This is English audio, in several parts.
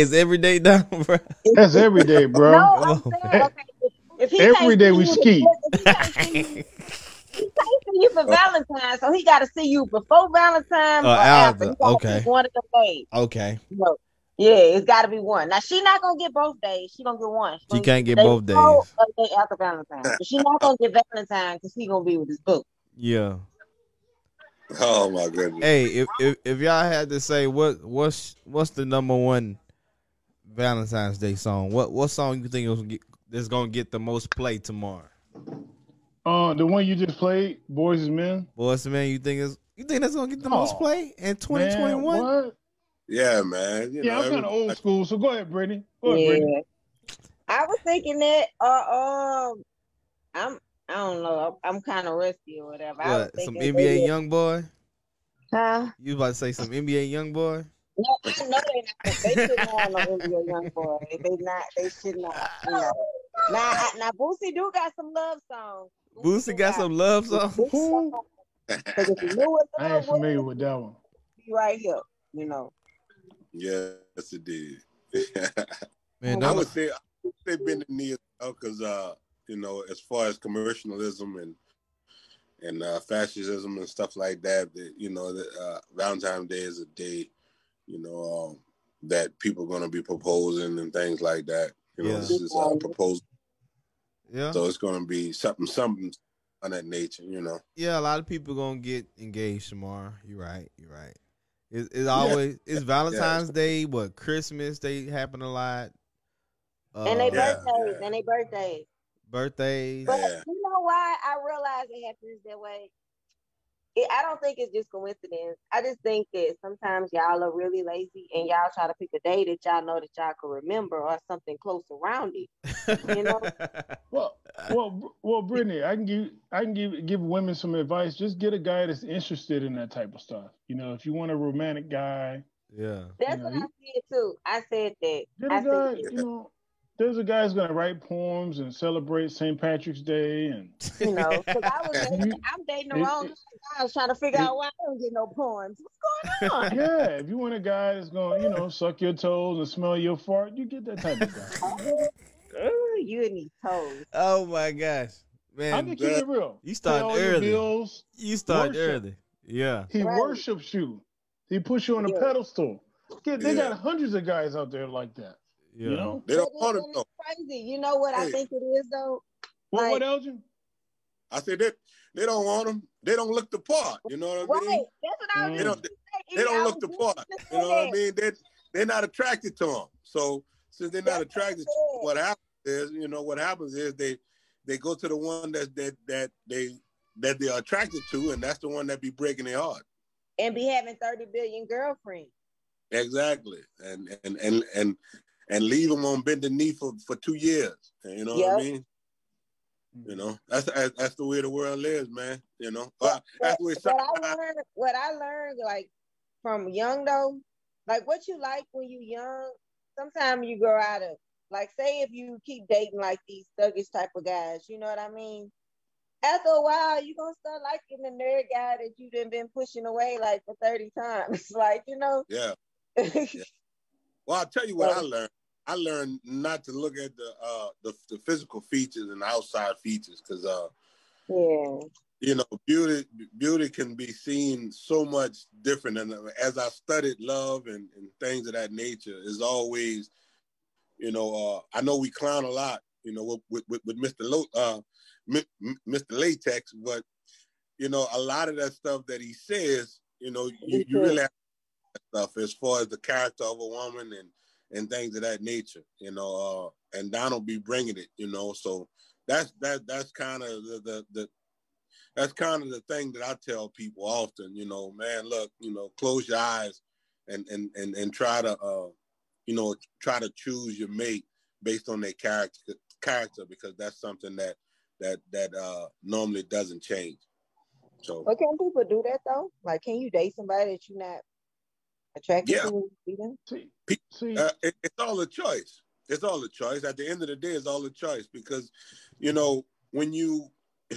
It's every day down, bro. That's every day, bro. No, I'm saying, okay, if, if he Every can't day see we ski. if he can't see you- he can't see you for Valentine's, so he got to see you before Valentine's Oh, or after. He after, gotta okay. One of the days. okay. No. Yeah, it's got to be one. Now she not gonna get both days. She gonna get one. She gonna can't get the day both days. or day after Valentine's. But she not gonna get Valentine's because he gonna be with his book. Yeah. Oh my goodness. Hey, if, if if y'all had to say what what's what's the number one Valentine's Day song? What what song you think is gonna get, is gonna get the most play tomorrow? Uh, the one you just played, Boyz II Men. Boyz II Men, you think is you think that's gonna get the most Oh, play in twenty twenty one? Yeah, man. You Yeah, know, I'm kind of old school. So go ahead, Brittany. Go ahead, Brittany. I was thinking that. Uh, um, I'm. I don't know. I'm kind of rusty or whatever. I was What some NBA young boy? Huh? You about to say some NBA YoungBoy? No, I know they not. They shouldn't have no NBA YoungBoy. They not. They should not. You know. Now, I- now Boosie do got some love songs. Boosie got some love songs. Who? Because if you knew what I ain't love familiar was, with that one. be right here. You know. yes, it did. Man, I no, would say I would say Bended Knee because uh, you know, as far as commercialism and and uh, fascism and stuff like that, that you know, that uh, Valentine's Day is a day, you know, um, that people are going to be proposing and things like that. You know, Yeah. this is a proposal, yeah, so it's going to be something, something on that nature. You know, yeah. A lot of people gonna get engaged tomorrow. You're right. You're right. It's, it's always it's Valentine's Day, but Christmas they happen a lot. Uh, and they birthdays. yeah. And they birthdays. birthdays. But Yeah. you know why I realize it happens that way? It, I don't think it's just coincidence. I just think that sometimes y'all are really lazy and y'all try to pick a day that y'all know that y'all can remember or something close around it. you know? Well, well, well, Brittany, I can give I can give give women some advice. Just get a guy that's interested in that type of stuff. You know, if you want a romantic guy, yeah. That's Yeah, what I said too. I said that. get I a guy. said, You know, there's a guy who's gonna write poems and celebrate St. Patrick's Day, and you know, because I was dating, I'm dating the wrong it- guy. I was trying to figure it- out why I don't get no poems. What's going on? yeah, if you want a guy that's gonna, you know, suck your toes and smell your fart, you get that type of guy. Ooh, you and these toes. Oh my gosh, Man, I man! can keep it real. You Pay started all early. bills. You start Worship. early. Yeah. He Right. worships you. He puts you on a Yeah. pedestal. Yeah, they Yeah. got hundreds of guys out there like that. Yeah. You know they don't want it- it though. crazy. You know what I think it is though? what? Like- what, Elgin? I said that they don't want them. They don't look the part. You know what I Right. mean? That's what I was Mm. They don't. saying. They don't was look the part. You know what I mean? They they're not attracted to them. So since they're not That's attracted, to said. what happens is, you know, what happens is they they go to the one that that that they that they're attracted to, and that's the one that be breaking their heart. And be having 30 billion girlfriends. Exactly, and and and and and leave them on bended knee for for two years. You know what I mean? You know, that's that's, that's the way the world lives, man. You know, Uh, that's the way. what I learned, what I learned, like from young though, like what you like when you young. Sometimes you grow out of. Like, say if you keep dating like these thuggish type of guys, you know what I mean? After a while, you're gonna start liking the nerd guy that you've been been pushing away like for thirty times. like, you know. yeah. Well, I'll tell you what I learned. I learned not to look at the uh the, the physical features and outside features because uh yeah. you know beauty beauty can be seen so much different and as I studied love and, and things of that nature is always you know uh I know we clown a lot you know with with, with Mr. Lo, uh Mr. Latex but you know a lot of that stuff that he says you know you, you really have stuff as far as the character of a woman and and things of that nature, you know. Uh, and Donald be bringing it, you know. So that's that that's kind of the, the the that's kind of the thing that I tell people often, you know. Man, look, you know, close your eyes and and and and try to uh, you know, try to choose your mate based on their character character because that's something that that that uh normally doesn't change. So But can people do that though? Like, can you date somebody that you're not attracted Yeah. to? when see? See, uh, it, it's all a choice. It's all a choice. At the end of the day, it's all a choice because, you know, when you,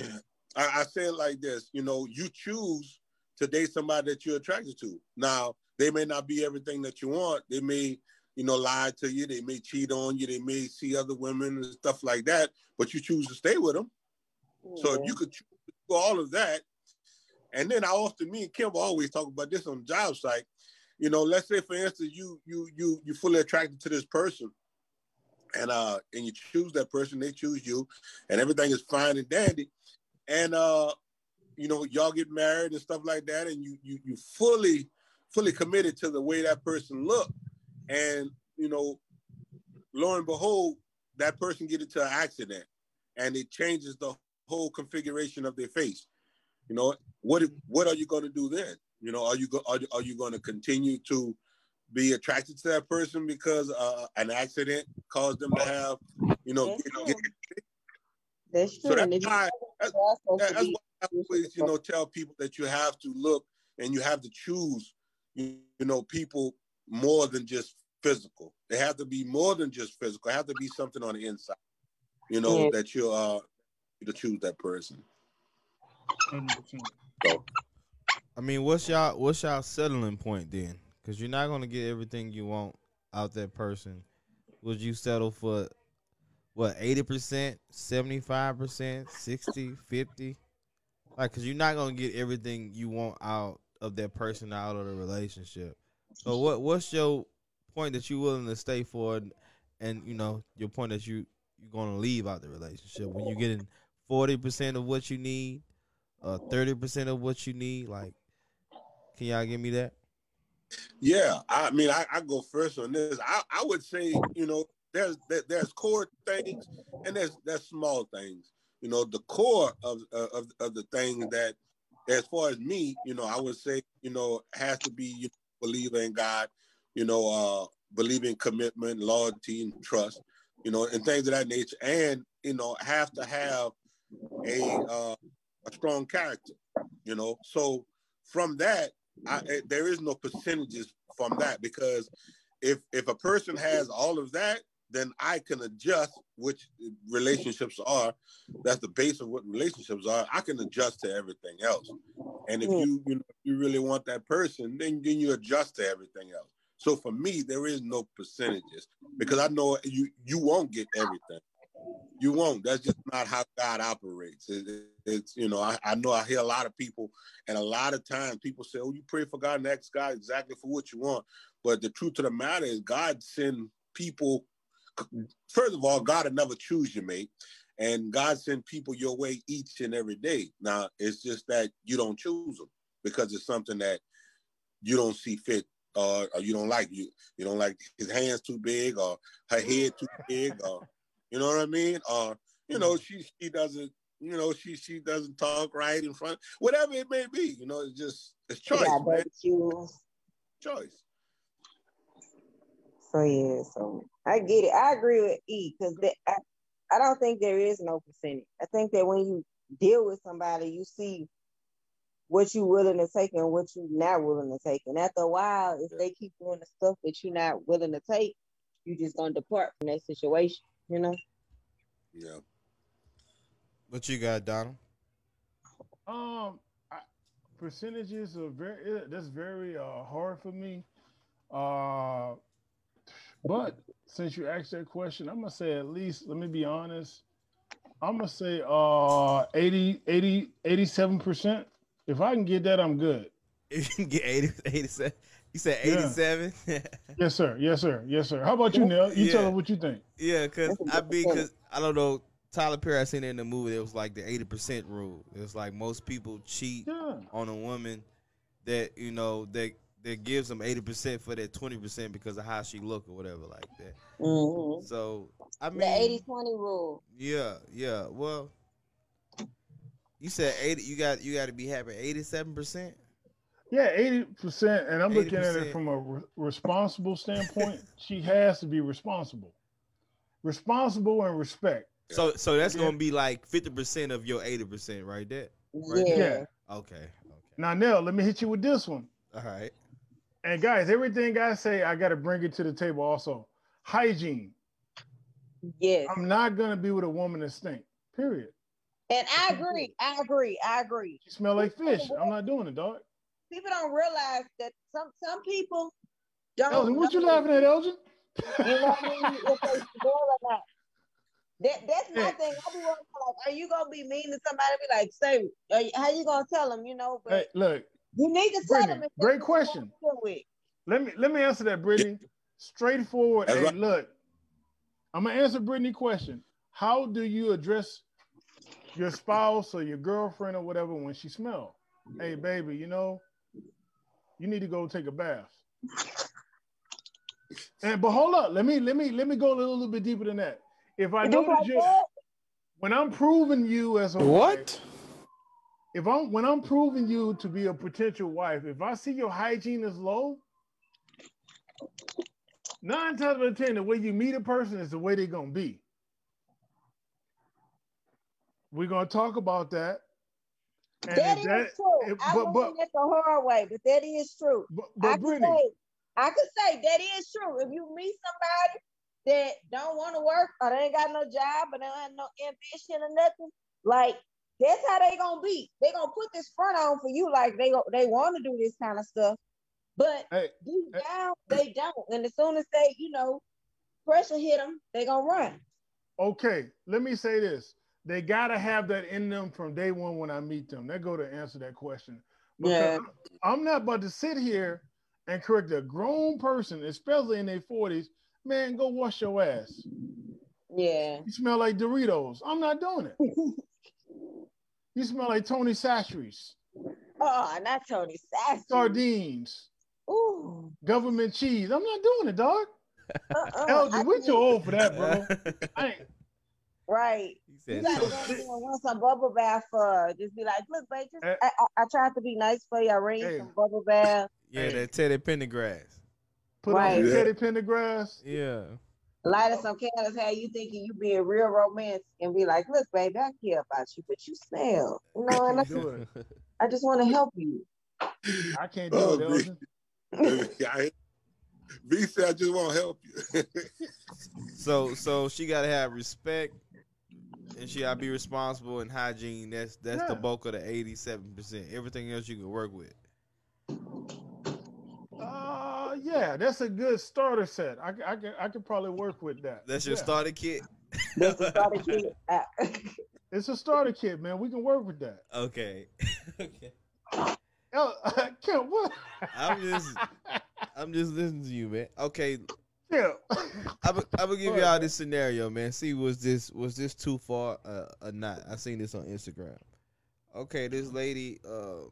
I, I say it like this, you know, you choose to date somebody that you're attracted to. Now, they may not be everything that you want. They may you know, lie to you. They may cheat on you. They may see other women and stuff like that. But you choose to stay with them. Yeah. So if you could do all of that, and then I often, me and Kim always talk about this on the job site. You know, let's say for instance, you you you you fully attracted to this person, and uh, and you choose that person, they choose you, and everything is fine and dandy, and uh, you know, y'all get married and stuff like that, and you you you fully fully committed to the way that person looked, and you know, lo and behold, that person get into an accident, and it changes the whole configuration of their face. You know, what what are you going to do then? You know, are you go, are, are you going to continue to be attracted to that person because uh, an accident caused them to have, you know, That's get, true. get, That's true. so that's And if you why that's, are that's why I always, you know, tell people that you have to look and you have to choose, you, you know, people more than just physical. They have to be more than just physical. It have to be something on the inside, you know, Yeah. that you uh to choose that person. 100%. So I mean, what's y'all what's y'all settling point then? Because you're not gonna get everything you want out that person. Would you settle for what 80%, 75%, 60, 50? Like, cause you're not gonna get everything you want out of that person out of the relationship. So what what's your point that you're willing to stay for, and, and you know your point that you you're gonna leave out the relationship when you're getting forty percent of what you need, uh thirty percent of what you need. Like, can y'all give me that? Yeah, I mean, I, I go first on this. I, I would say, you know, there's there, there's core things and there's there's small things. You know, the core of of of the things that, as far as me, you know, I would say, you know, has to be you know, believer in God, you know, uh, believe in commitment, loyalty, and trust, you know, and things of that nature, and you know, have to have a uh, a strong character, you know. So from that, I, eh, there is no percentages from that because if if a person has all of that, then I can adjust which relationships are. That's the base of what relationships are. I can adjust to everything else. And if Mm. you you know if you really want that person, then then you adjust to everything else. So for me, there is no percentages because I know you you won't get everything. You won't. That's just not how God operates. It- it- it's you know I, I know I hear a lot of people, and a lot of times people say, "Oh, you pray for God and ask God exactly for what you want." But the truth of the matter is, God send people. First of all, God will never choose your mate, and God send people your way each and every day. Now it's just that you don't choose them because it's something that you don't see fit or, or you don't like. You you don't like his hands too big or her head too big or you know what I mean? Or you know mm. she she doesn't you know she she doesn't talk right in front whatever it may be. You know it's just it's choice, yeah, man. but you. Choice. So yeah, so I get it. I agree with E because I, I don't think there is no percentage. I think that when you deal with somebody, you see what you're willing to take and what you're not willing to take. And after a while, if they keep doing the stuff that you're not willing to take, you just gonna depart from that situation. You know? Yeah. What you got, Donald? Um, I, percentages are very that's very uh, hard for me. Uh, but since you asked that question, I'm gonna say at least. Let me be honest. I'm gonna say uh 80, 80, 87 percent. If I can get that, I'm good. If you can get 80, 87. You said Yeah. 87? Yes, sir. Yes, sir. Yes, sir. How about you, Neil? You tell Yeah. us what you think. yeah, because That's a I good be, because I don't know. Tyler Perry, I seen it in the movie. It was like the 80% rule. It was like most people cheat Yeah. on a woman that, you know, that that gives them 80% for that 20% because of how she look or whatever like that. Mhm. So, I mean, The 80-20 rule. yeah, yeah. Well, you said 80 you got you got to be happy 87%? Yeah, eighty percent, and I'm looking at it from a re- responsible standpoint. she has to be responsible, responsible and respect. So so that's Yeah. going to be like 50% of your 80% right there. Right. Yeah. Yeah. Okay. Okay. Now, Nell, let me hit you with this one. All right. And guys, everything I say, I got to bring it to the table. Also, hygiene. Yes. I'm not gonna be with a woman that stink. Period. And I agree. I agree. I agree. She smell like fish. I'm not doing it, dog. People don't realize that some some people don't. Elgin, what you laughing at, Elgin? You know what I mean? If they spoil or not. That, that's my Hey. thing. I be like, are you gonna be mean to somebody? Be like, say, are you- how you gonna tell them? You know, but Hey, look, you need to tell Brittany, them. great that's what you question. wanna deal with. let me let me answer that, Brittany. Straightforward. That's Hey, right. look, I'm gonna answer Brittany's question. How do you address your spouse or your girlfriend or whatever when she smell? Hey, baby, you know, you need to go take a bath. And but hold up, let me let me let me go a little, bit deeper than that. If I know that like you're that? when I'm proving you as a wife, What? if I'm when I'm proving you to be a potential wife, if I see your hygiene is low, nine times out of ten, the way you meet a person is the way they're gonna be. We're gonna talk about that. And That is that, true. if- I but- learned that the hard way, but that is true. but, I but could Brittany, say, I could say that is true. If you meet somebody that don't want to work or they ain't got no job or they don't have no ambition or nothing, like that's how they gonna be. They gonna put this front on for you, like they they want to do this kind of stuff, but hey, deep hey. down they don't. And as soon as they, you know, pressure hit them, they gonna run. okay, let me say this. They gotta have that in them from day one when I meet them. They go to answer that question. Because Yeah. I'm not about to sit here and correct a grown person, especially in their 40s. Man, go wash your ass. Yeah. You smell like Doritos. I'm not doing it. You smell like Tony Chachere's, Oh, not Tony Sassy. sardines, Ooh. government cheese. I'm not doing it, dog. Uh-uh. Elgin, we can't- too old for that, bro. I ain't, Right. he You gotta so- go in and run some bubble bath for her. Just be like, look, babe, just, Eh. I, I, I tried to be nice for you. I ran Hey. some bubble bath. yeah, Hey. that Teddy Pendergrass. put Right. on Yeah. Teddy Pendergrass. Yeah. Light some candles, how you thinking you being real romantic and be like, look, baby, I care about you, but you smell. You know, and I, Do it. I just want to help you. I can't do Oh, it, man. Elgin. Said, I just want to help you. so so she gotta have respect and she gotta be responsible and hygiene. That's that's the bulk of the eighty seven percent. Everything else you can work with. Uh, yeah, that's a good starter set. I, c- I, can, I could probably work with that. That's your Yeah. starter kit. That's the starter kit. Uh, It's a starter kit, man. We can work with that. okay. okay. El, Kim, what? I'm just I'm just listening to you, man. Okay, I'm gonna give y'all this scenario, man. See, was this was this too far uh, or not? I seen this on Instagram. Okay, this lady, uh,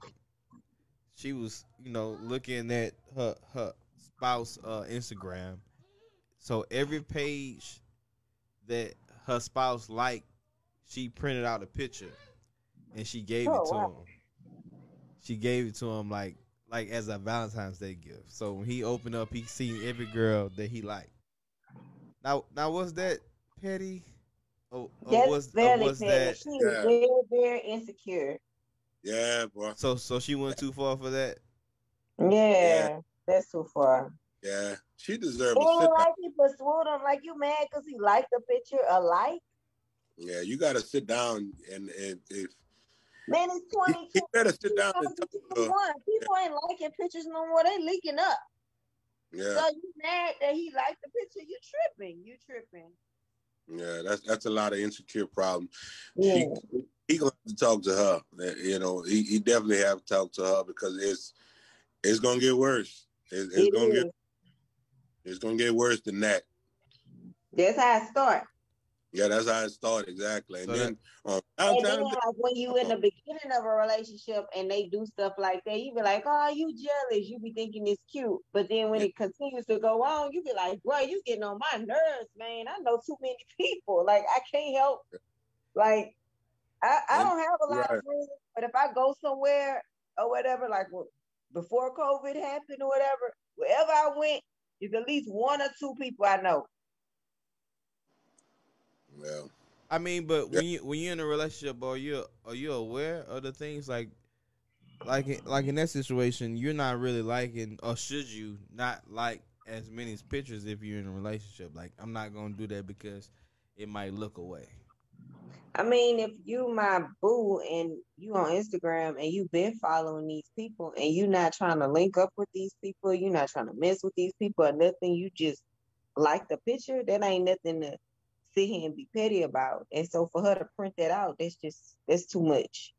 she was, you know, looking at her her spouse uh, Instagram. So every page that her spouse liked, she printed out a picture and she gave Oh, it to wow. him. She gave it to him like like as a Valentine's Day gift. So when he opened up, he seen every girl that he liked. Now, now was that petty? Or, or That's was, or very was petty. that She is Yeah. very, very insecure. yeah, bro. so? So she went too far for that. Yeah, that's too far. Yeah, she deserved And a sit down. like he pursued him, like you mad because he liked the picture alike. Yeah, you got to sit down and, and if Man, it's he, 22. he better sit down and talk to her. 2021. People ain't liking pictures no more. They leaking up. Yeah, So you mad that he liked the picture? You tripping? You tripping? yeah, that's that's a lot of insecure problem. Yeah. She he gonna have to talk to her. Uh, You know, he, he definitely have to talk to her because it's it's gonna get worse. It's, it's It gonna is. get it's gonna get worse than that. That's how it starts. Yeah, that's how it started exactly. And So then on And then, like when you in the beginning of a relationship and they do stuff like that, you be like, "Oh, you jealous?" You be thinking it's cute, but then when Yeah. it continues to go on, you be like, "Bro, you getting on my nerves, man. I know too many people. Like I can't help. Like I, I don't have a lot right. of friends, but if I go somewhere or whatever, like before COVID happened or whatever, wherever I went, there's at least one or two people I know. Well, I mean, but when you when you're in a relationship, are you are you aware of the things like like in- like in that situation, you're not really liking, or should you not like as many pictures if you're in a relationship? Like, I'm not gonna do that because it might look away. I mean, if you my boo and you on Instagram and you've been following these people and you're not trying to link up with these people, you're not trying to mess with these people or nothing, you just like the picture, that ain't nothing to sit here and be petty about. And so for her to print that out, that's just that's too much.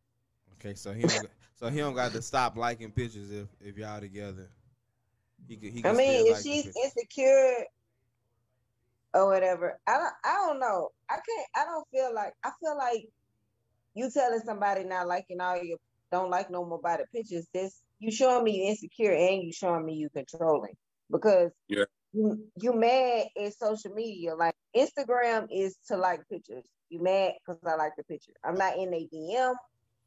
Okay, so he don't, so he don't got to stop liking pictures if if y'all together. He could, he I mean, if like she's insecure or whatever, I don't I don't know. I can't I don't feel like I feel like you telling somebody not liking all your don't like no more about the pictures, this you showing me you insecure and you showing me you controlling because Yeah. You you mad at social media. Like Instagram is to like pictures. You mad because I like the picture. I'm not in a DM.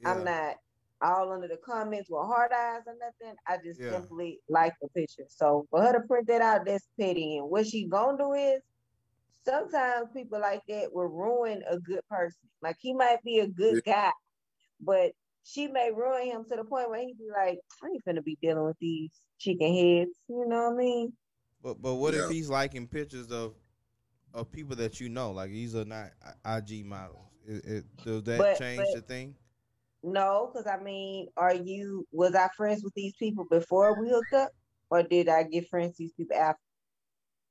I'm not all under the comments with hard eyes or nothing. I just Yeah. simply like the picture. So for her to print that out, that's petty. And what she gonna do is sometimes people like that will ruin a good person. Like he might be a good guy, but she may ruin him to the point where he be like, I ain't finna be dealing with these chicken heads. You know what I mean? But but what Yeah. if he's liking pictures of of people that you know? Like these are not IG models. It, it, does that But- change but- the thing? No, because I mean, are you was I friends with these people before we hooked up? Or did I get friends with these people after?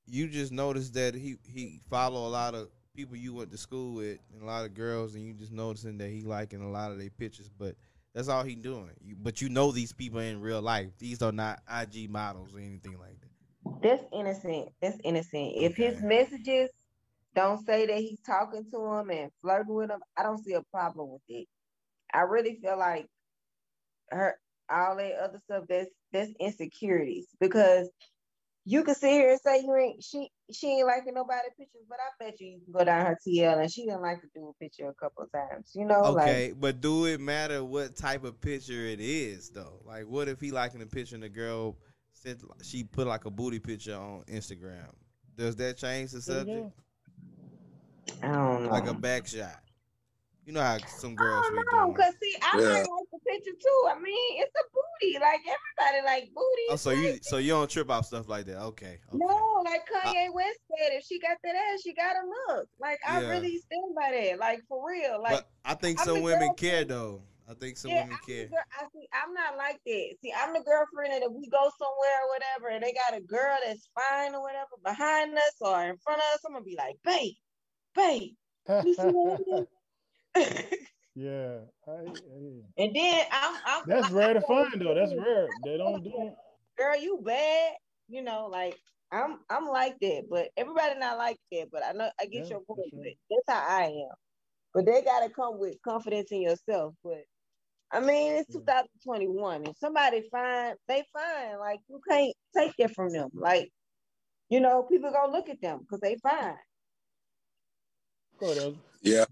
You just noticed that he he follow a lot of people you went to school with and a lot of girls, and you just noticing that he liking a lot of their pictures. But that's all he doing. You, but you know these people in real life. These are not IG models or anything like that. That's innocent. That's innocent. If his messages don't say that he's talking to him and flirting with him, I don't see a problem with it. I really feel like her all that other stuff that's that's insecurities because you can sit here and say you ain't she she ain't liking nobody pictures, but I bet you you can go down her TL and she didn't like to do a picture a couple of times. You know, like Okay, but do it matter what type of picture it is though? Like, what if he liking a picture and the girl said she put like a booty picture on Instagram? Does that change the subject? I don't know. Like a back shot. You know how some girls. I don't know, doing. cause see, I Yeah. might like the picture too. I mean, it's a booty. Like everybody like booty. Oh, so you so you don't trip off stuff like that? Okay. okay. No, like Kanye West said, if she got that ass, she got to look. Like I Yeah. really stand by that. Like for real. Like but I think I'm some the women care though. I think some yeah, women I'm care. girl- I see. I'm not like that. See, I'm the girlfriend that if we go somewhere or whatever, and they got a girl that's fine or whatever behind us or in front of us, I'm gonna be like, babe, babe, you see what I did?" yeah, I, I- and then I'm, I'm that's I'm- rare to find though. That's rare. They don't do it. girl, you bad. You know, like I'm I'm like that, but everybody not like that. But I know I get Yeah, your point. sure. But that's how I am. But they gotta come with confidence in yourself. But I mean, it's 2021. If somebody fine, they fine. Like you can't take that from them. Like, you know, people gonna look at them because they fine. Go. Yeah,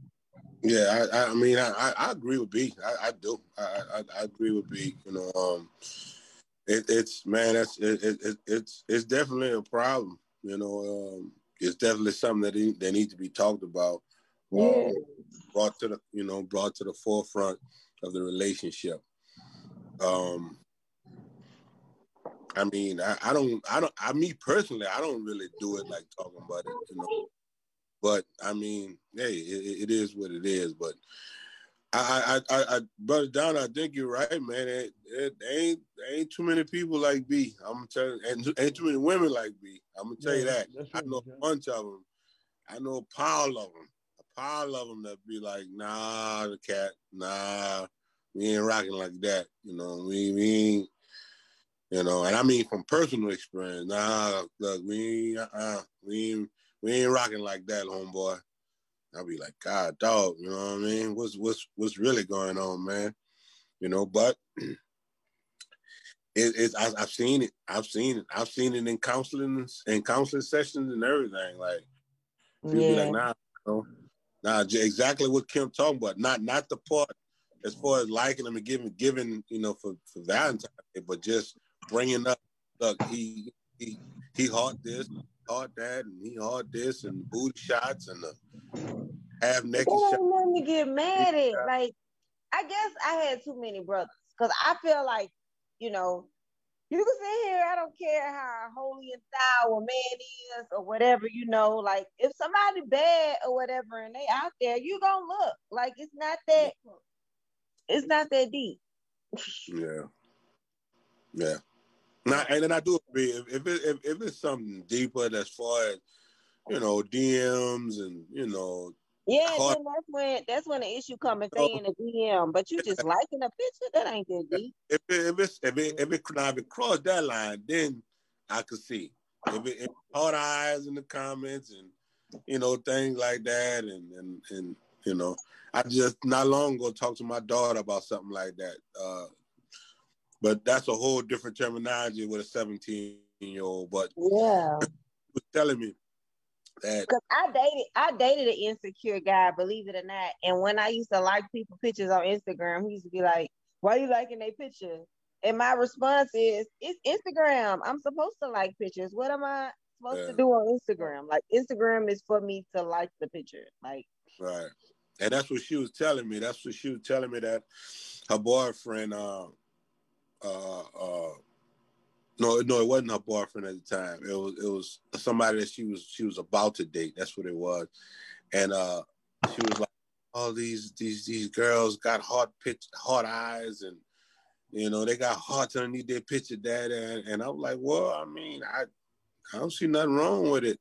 yeah. I, I, I mean, I, I, I agree with B. I, I do. I, I, I agree with B. You know, um, it, it's man, that's it, it, it, it's it's definitely a problem. You know, um, it's definitely something that he, that needs to be talked about. um, Yeah. brought to the you know brought to the forefront of the relationship. Um, I mean, I, I don't, I don't, I me personally, I don't really do it like talking about it, you know. But I mean, hey, it, it is what it is. But I, I, I, I brother Don, I think you're right, man. It, it ain't ain't too many people like B. I'm gonna tell you, and ain't too many women like B. I'm gonna tell you that. I know a bunch of them. I know a pile of them. Pile of them that be like, nah, the cat, nah, we ain't rocking like that. You know, we, we ain't, you know, and I mean from personal experience, nah, look, we ain't, uh, we ain't, we ain't rocking like that, homeboy. I'll be like, God, dog, you know what I mean? What's what's what's really going on, man? You know, but it, it's I, I've seen it. I've seen it. I've seen it in counseling in counseling sessions and everything. Like people be like, nah, you know, nah, exactly what Kim talking about. Not not the part as far as liking them and giving giving you know for for Valentine's Day, but just bringing up, look, he he he hard this, hard that, and he hard this, and booty shots and the half naked shots. nothing to get mad at. Like, I guess I had too many brothers because I feel like, you know, you can sit here. I don't care how holy and thou a man is or whatever. You know, like if somebody bad or whatever and they out there, you gonna look. Like it's not that. It's not that deep. Yeah, yeah. Now, and then I do agree if if, it, if if it's something deeper as far as you know DMs and you know Yeah, Hard- then that's when that's when the issue comes if they in a DM. But you just liking a picture, that ain't that deep. if it, if it's if it if it, if it crossed that line, then I could see if it, if hard eyes in the comments and you know things like that, and and and you know, I just not long ago talked to my daughter about something like that. Uh, but that's a whole different terminology with a seventeen year old. But Yeah. was telling me that Cause I dated I dated an insecure guy, believe it or not. And when I used to like people pictures on Instagram, he used to be like, Why you liking their picture? And my response is, It's Instagram. I'm supposed to like pictures. What am I supposed Yeah. to do on Instagram? Like Instagram is for me to like the picture. Like Right. And that's what she was telling me. That's what she was telling me that her boyfriend, uh, uh, uh, no, no, it wasn't her boyfriend at the time. It was, it was somebody that she was, she was about to date. That's what it was. And uh, she was like, "All these, these, these girls got hot pitch, hot eyes, and you know they got hearts underneath their picture, dad." And, and I was like, "Well, I mean, I, I don't see nothing wrong with it."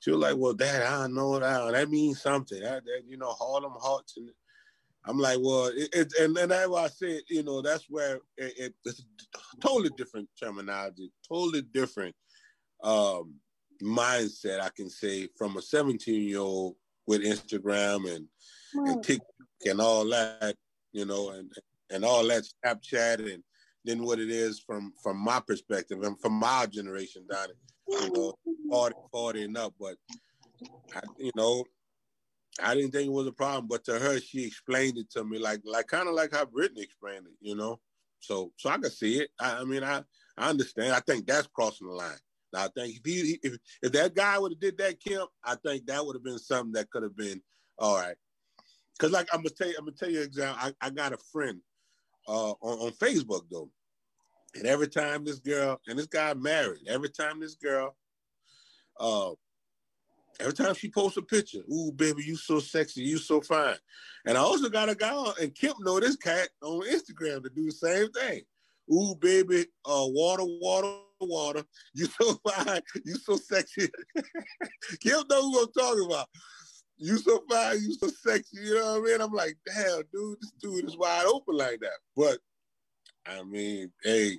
She was like, "Well, Dad, I know that. That means something. That, that you know, Harlem hearts." And I'm like, "Well, it, it and and that's why I said, you know, that's where it, it, it's totally different terminology, totally different um, mindset. I can say from a 17 year old with Instagram and and TikTok and all that, you know, and and all that Snapchat and then what it is from from my perspective and from my generation, Donnie, you know, 40, 40 and up. But I, you know, I didn't think it was a problem. But to her, she explained it to me like like kind of like how Brittany explained it, you know. So so I could see it. I, I mean, I I understand. I think that's crossing the line. Now, I think if he if if that guy would have did that, Kim, I think that would have been something that could have been all right. Cause like I'm gonna tell you, I'm gonna tell you an example. I, I got a friend uh, on, on Facebook though, and every time this girl and this guy married, every time this girl, uh, every time she posts a picture, ooh baby, you so sexy, you so fine. And I also got a guy on, and Kim know this cat on Instagram to do the same thing. Ooh baby, uh, water, water, water. You so fine, you so sexy. Kim know who I'm talking about you so fine, you so sexy, you know what I mean? I'm like, damn, dude, this dude is wide open like that. But I mean, hey,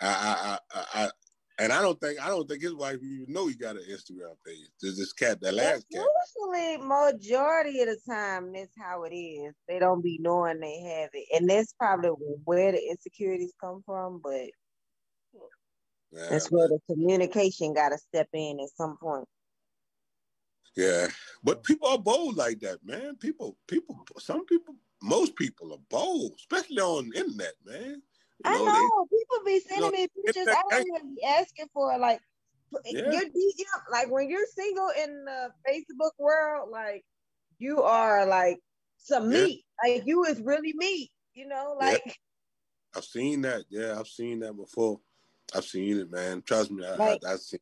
I, I, I, I and I don't think I don't think his wife even know he got an Instagram page. There's this cat, that last cat. Usually, majority of the time, that's how it is. They don't be knowing they have it, and that's probably where the insecurities come from. But Yeah, that's where the communication got to step in at some point. yeah, but people are bold like that, man. People, people, some people, most people are bold, especially on the internet, man. You I know, know people be sending know, me pictures. that- I don't even be asking for like Yeah. your DM. Like when you're single in the Facebook world, like you are like some Yeah. meat. Like you is really meat. You know, Yeah. like I've seen that. Yeah, I've seen that before. I've seen it, man. Trust me, I, Like- I, I've seen.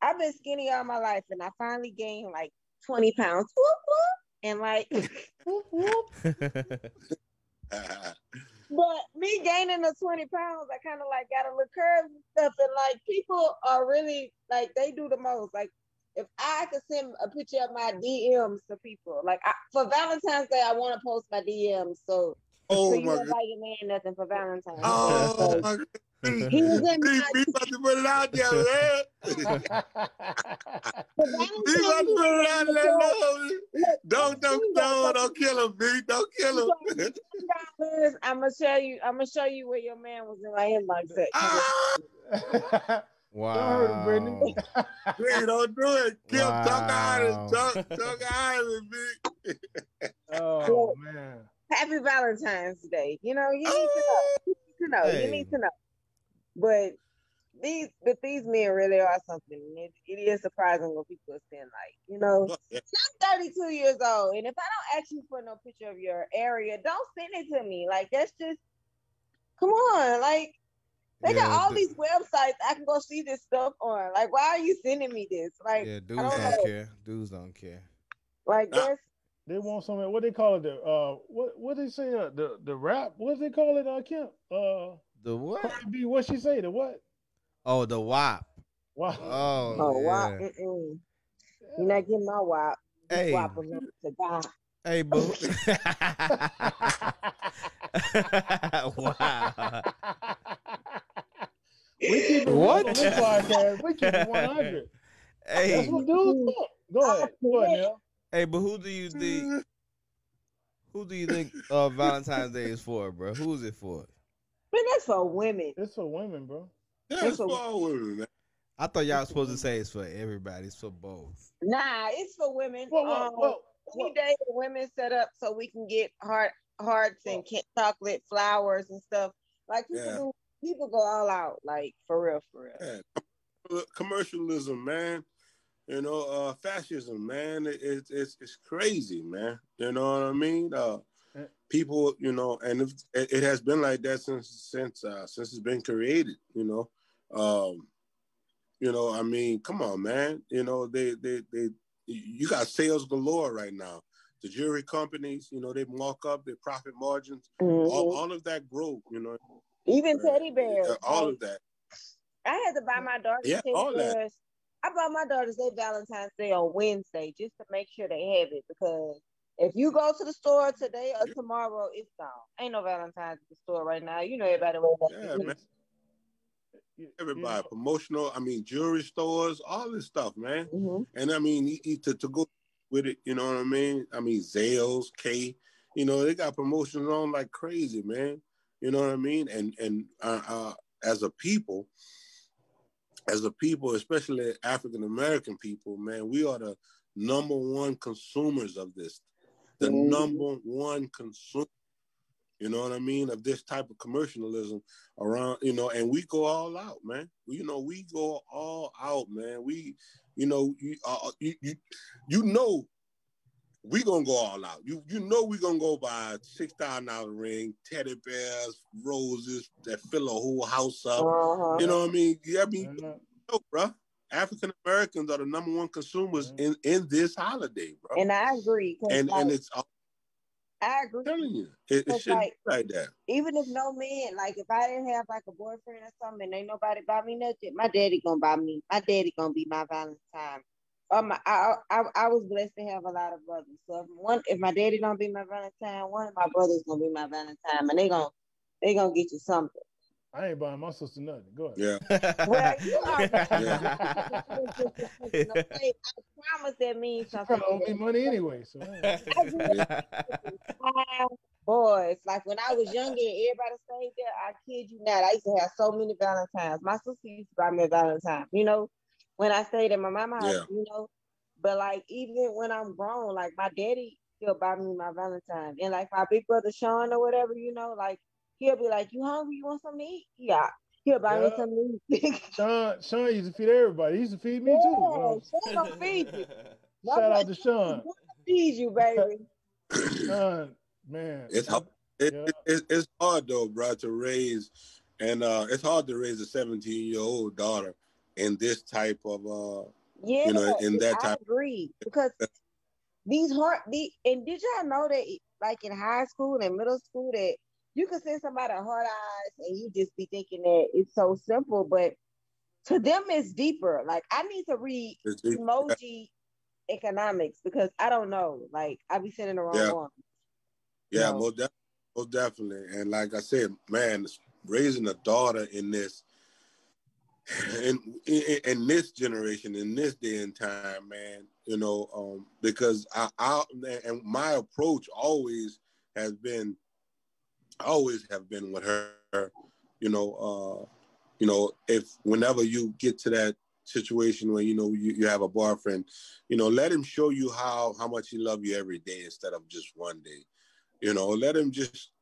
I've been skinny all my life, and I finally gained like 20 pounds. Whoop, whoop. And like, but me gaining the 20 pounds, I kind of like got a little curves and stuff. And like, people are really like, they do the most. Like, if I could send a picture of my DMs to people, like I, for Valentine's Day, I want to post my DMs. So, oh so you my don't god! buy your man nothing for Valentine's oh Day. Oh So my god! He was in my, he about to put it out there, man. He about to put it out there. so, No. Don't, don't, don't, don't kill him, B. Don't kill him. dollars. I'm gonna show you. I'm gonna show you where your man was in my inbox at. Ah, wow. Brittany. B, don't do it. Kim, talk out Wow. of talk, talk out of it, B. oh man. Happy Valentine's Day. You know, you need to know. You need to know. Hey. You need to know. But these, but these men really are something. It, it is surprising what people spend like. You know, Yeah. I'm 32 years old, and if I don't ask you for no picture of your area, don't send it to me. Like that's just, come on, like. They got all the- these websites I can go see this stuff on. Like, why are you sending me this? Like, Yeah, dudes don't don't, care. Dudes don't care. like Nah. that's They want some what they call it the uh what what they say uh, the the rap what they call it uh Kim uh The what? Cardi B what she say the what Oh, the WAP. Wow. Oh, Oh, wow. yeah. Mm-mm. You're not getting my WAP. This Hey. WAP belongs to Hey, boo. wow. we keep it What? what? on this podcast. We keep it 100. That's Hey, what dudes think. Go ahead. Go ahead, Neil. hey, but who do you think? Who do you think uh, Valentine's Day is for, bro? Who's it for? Man, that's for women. It's for women, bro. Yeah, it's for all women, man. I thought y'all was supposed to say it's for everybody. It's for both. Nah, it's for women. Well, well, um, well, we well, day the women set up so we can get heart hearts and ca- chocolate flowers and stuff. Like people Yeah. do, people go all out. Like for real, for real. Yeah. Commercialism, man. You know, uh, fascism, man. It, it, it's it's crazy, man. You know what I mean? Uh, Yeah. People, you know, and if, it, has been like that since since uh, since it's been created. You know, um, you know, I mean, come on, man. You know, they they they you got sales galore right now. The jewelry companies, you know, they mark up their profit margins. Mhm. All, all of that growth, you know, Even uh, teddy bears. uh, all like, of that. I had to buy my daughter's Yeah, teddy all that. bears. I bought my daughter's their Valentine's Day on Wednesday just to make sure they have it because if you go to the store today or tomorrow, it's gone. Ain't no Valentine's at the store right now. You know everybody wants Yeah, man. Everybody, promotional. I mean, jewelry stores, all this stuff, man. hmm And I mean, to, to go with it, you know what I mean? I mean, Zales, Kay, you know, they got promotions on like crazy, man. You know what I mean? And and uh, uh, as a people, as a people, especially African American people, man, we are the number one consumers of this. The Mhm. number one consumer. You know what I mean? Of this type of commercialism around, you know, and we go all out, man. You know, we go all out, man. We, you know, you, uh, you, you, you know, we gonna go all out. You, you know, we gonna go buy a six thousand dollar ring, teddy bears, roses that fill a whole house up. Uh-huh. You know what I mean? Yeah, I mean, I'm not- no, bro. African Americans are the number one consumers mm-hmm. in in this holiday, bro. And I agree. And like, and it's I agree. I'm agree. telling you, it, it It's shouldn't like- be like that. Even if no man, like if I didn't have like a boyfriend or something, and ain't nobody buy me nothing, my daddy gonna buy me. My daddy gonna be my Valentine. Or my, I, I, I was blessed to have a lot of brothers. So if one, if my daddy don't be my Valentine, one of my brothers gonna be my Valentine, and they gonna, they gonna get you something. I ain't buying my sister nothing. Go ahead. Yeah. Well, you are. Yeah. I promise that means She something. probably owe me money anyway. So I ain't- Boys, like when I was younger and everybody stayed there, I kid you not, I used to have so many Valentines. My sister used to buy me a Valentine, you know, when I stayed at my mama house, Yeah. you know. But like even when I'm grown, like my daddy still buy me my Valentine. And like my big brother Sean or whatever, you know, like he'll be like, You hungry? You want something to eat? Yeah. He'll buy me Yeah. something to eat. Sean, Sean used to feed everybody. He used to feed me too. yeah, bro. Sean gonna feed you. Shout out to Sean. Feed you, baby. Sean, man. It's hard. It, Yeah. it, it- it's hard though, bro, to raise, and uh, it's hard to raise a 17 year old daughter in this type of, uh, Yeah, you know, in that I type. agree because these hard. The and did y'all know that like in high school and middle school that you could send somebody a hard eyes and you just be thinking that it's so simple, but to them it's deeper. Like I need to read emoji economics because I don't know. Like I be sending the wrong Yeah. one. Yeah, No. most, def- most definitely. And like I said, man, raising a daughter in this, in, in in this generation, in this day and time, man, you know, um, because I, I and my approach always has been, always have been with her, you know, uh, you know, if whenever you get to that situation where you know you, you have a boyfriend, you know, let him show you how how much he love you every day instead of just one day. You know, let him just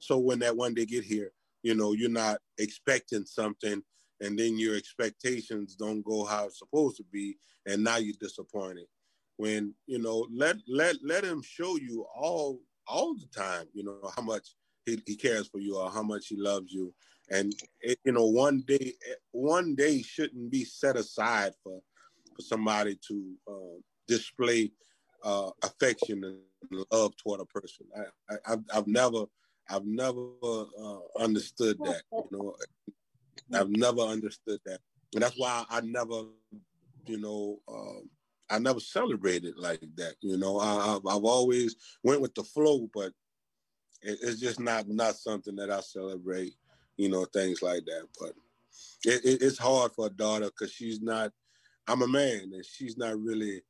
so when that one day get here, you know, you're not expecting something and then your expectations don't go how it's supposed to be and now you're disappointed. When, you know, let let let him show you all all the time, you know, how much he, he cares for you or how much he loves you. And it, you know, one day one day shouldn't be set aside for for somebody to uh, display uh, affection and love toward a person. I, I, I've, I've never, I've never uh, understood that. You know, I've never understood that, and that's why I never, you know, uh, I never celebrated like that. You know, I, I, have always went with the flow, but it, it's just not not something that I celebrate. You know, things like that. But it, it, it's hard for a daughter because she's not. I'm a man, and she's not really.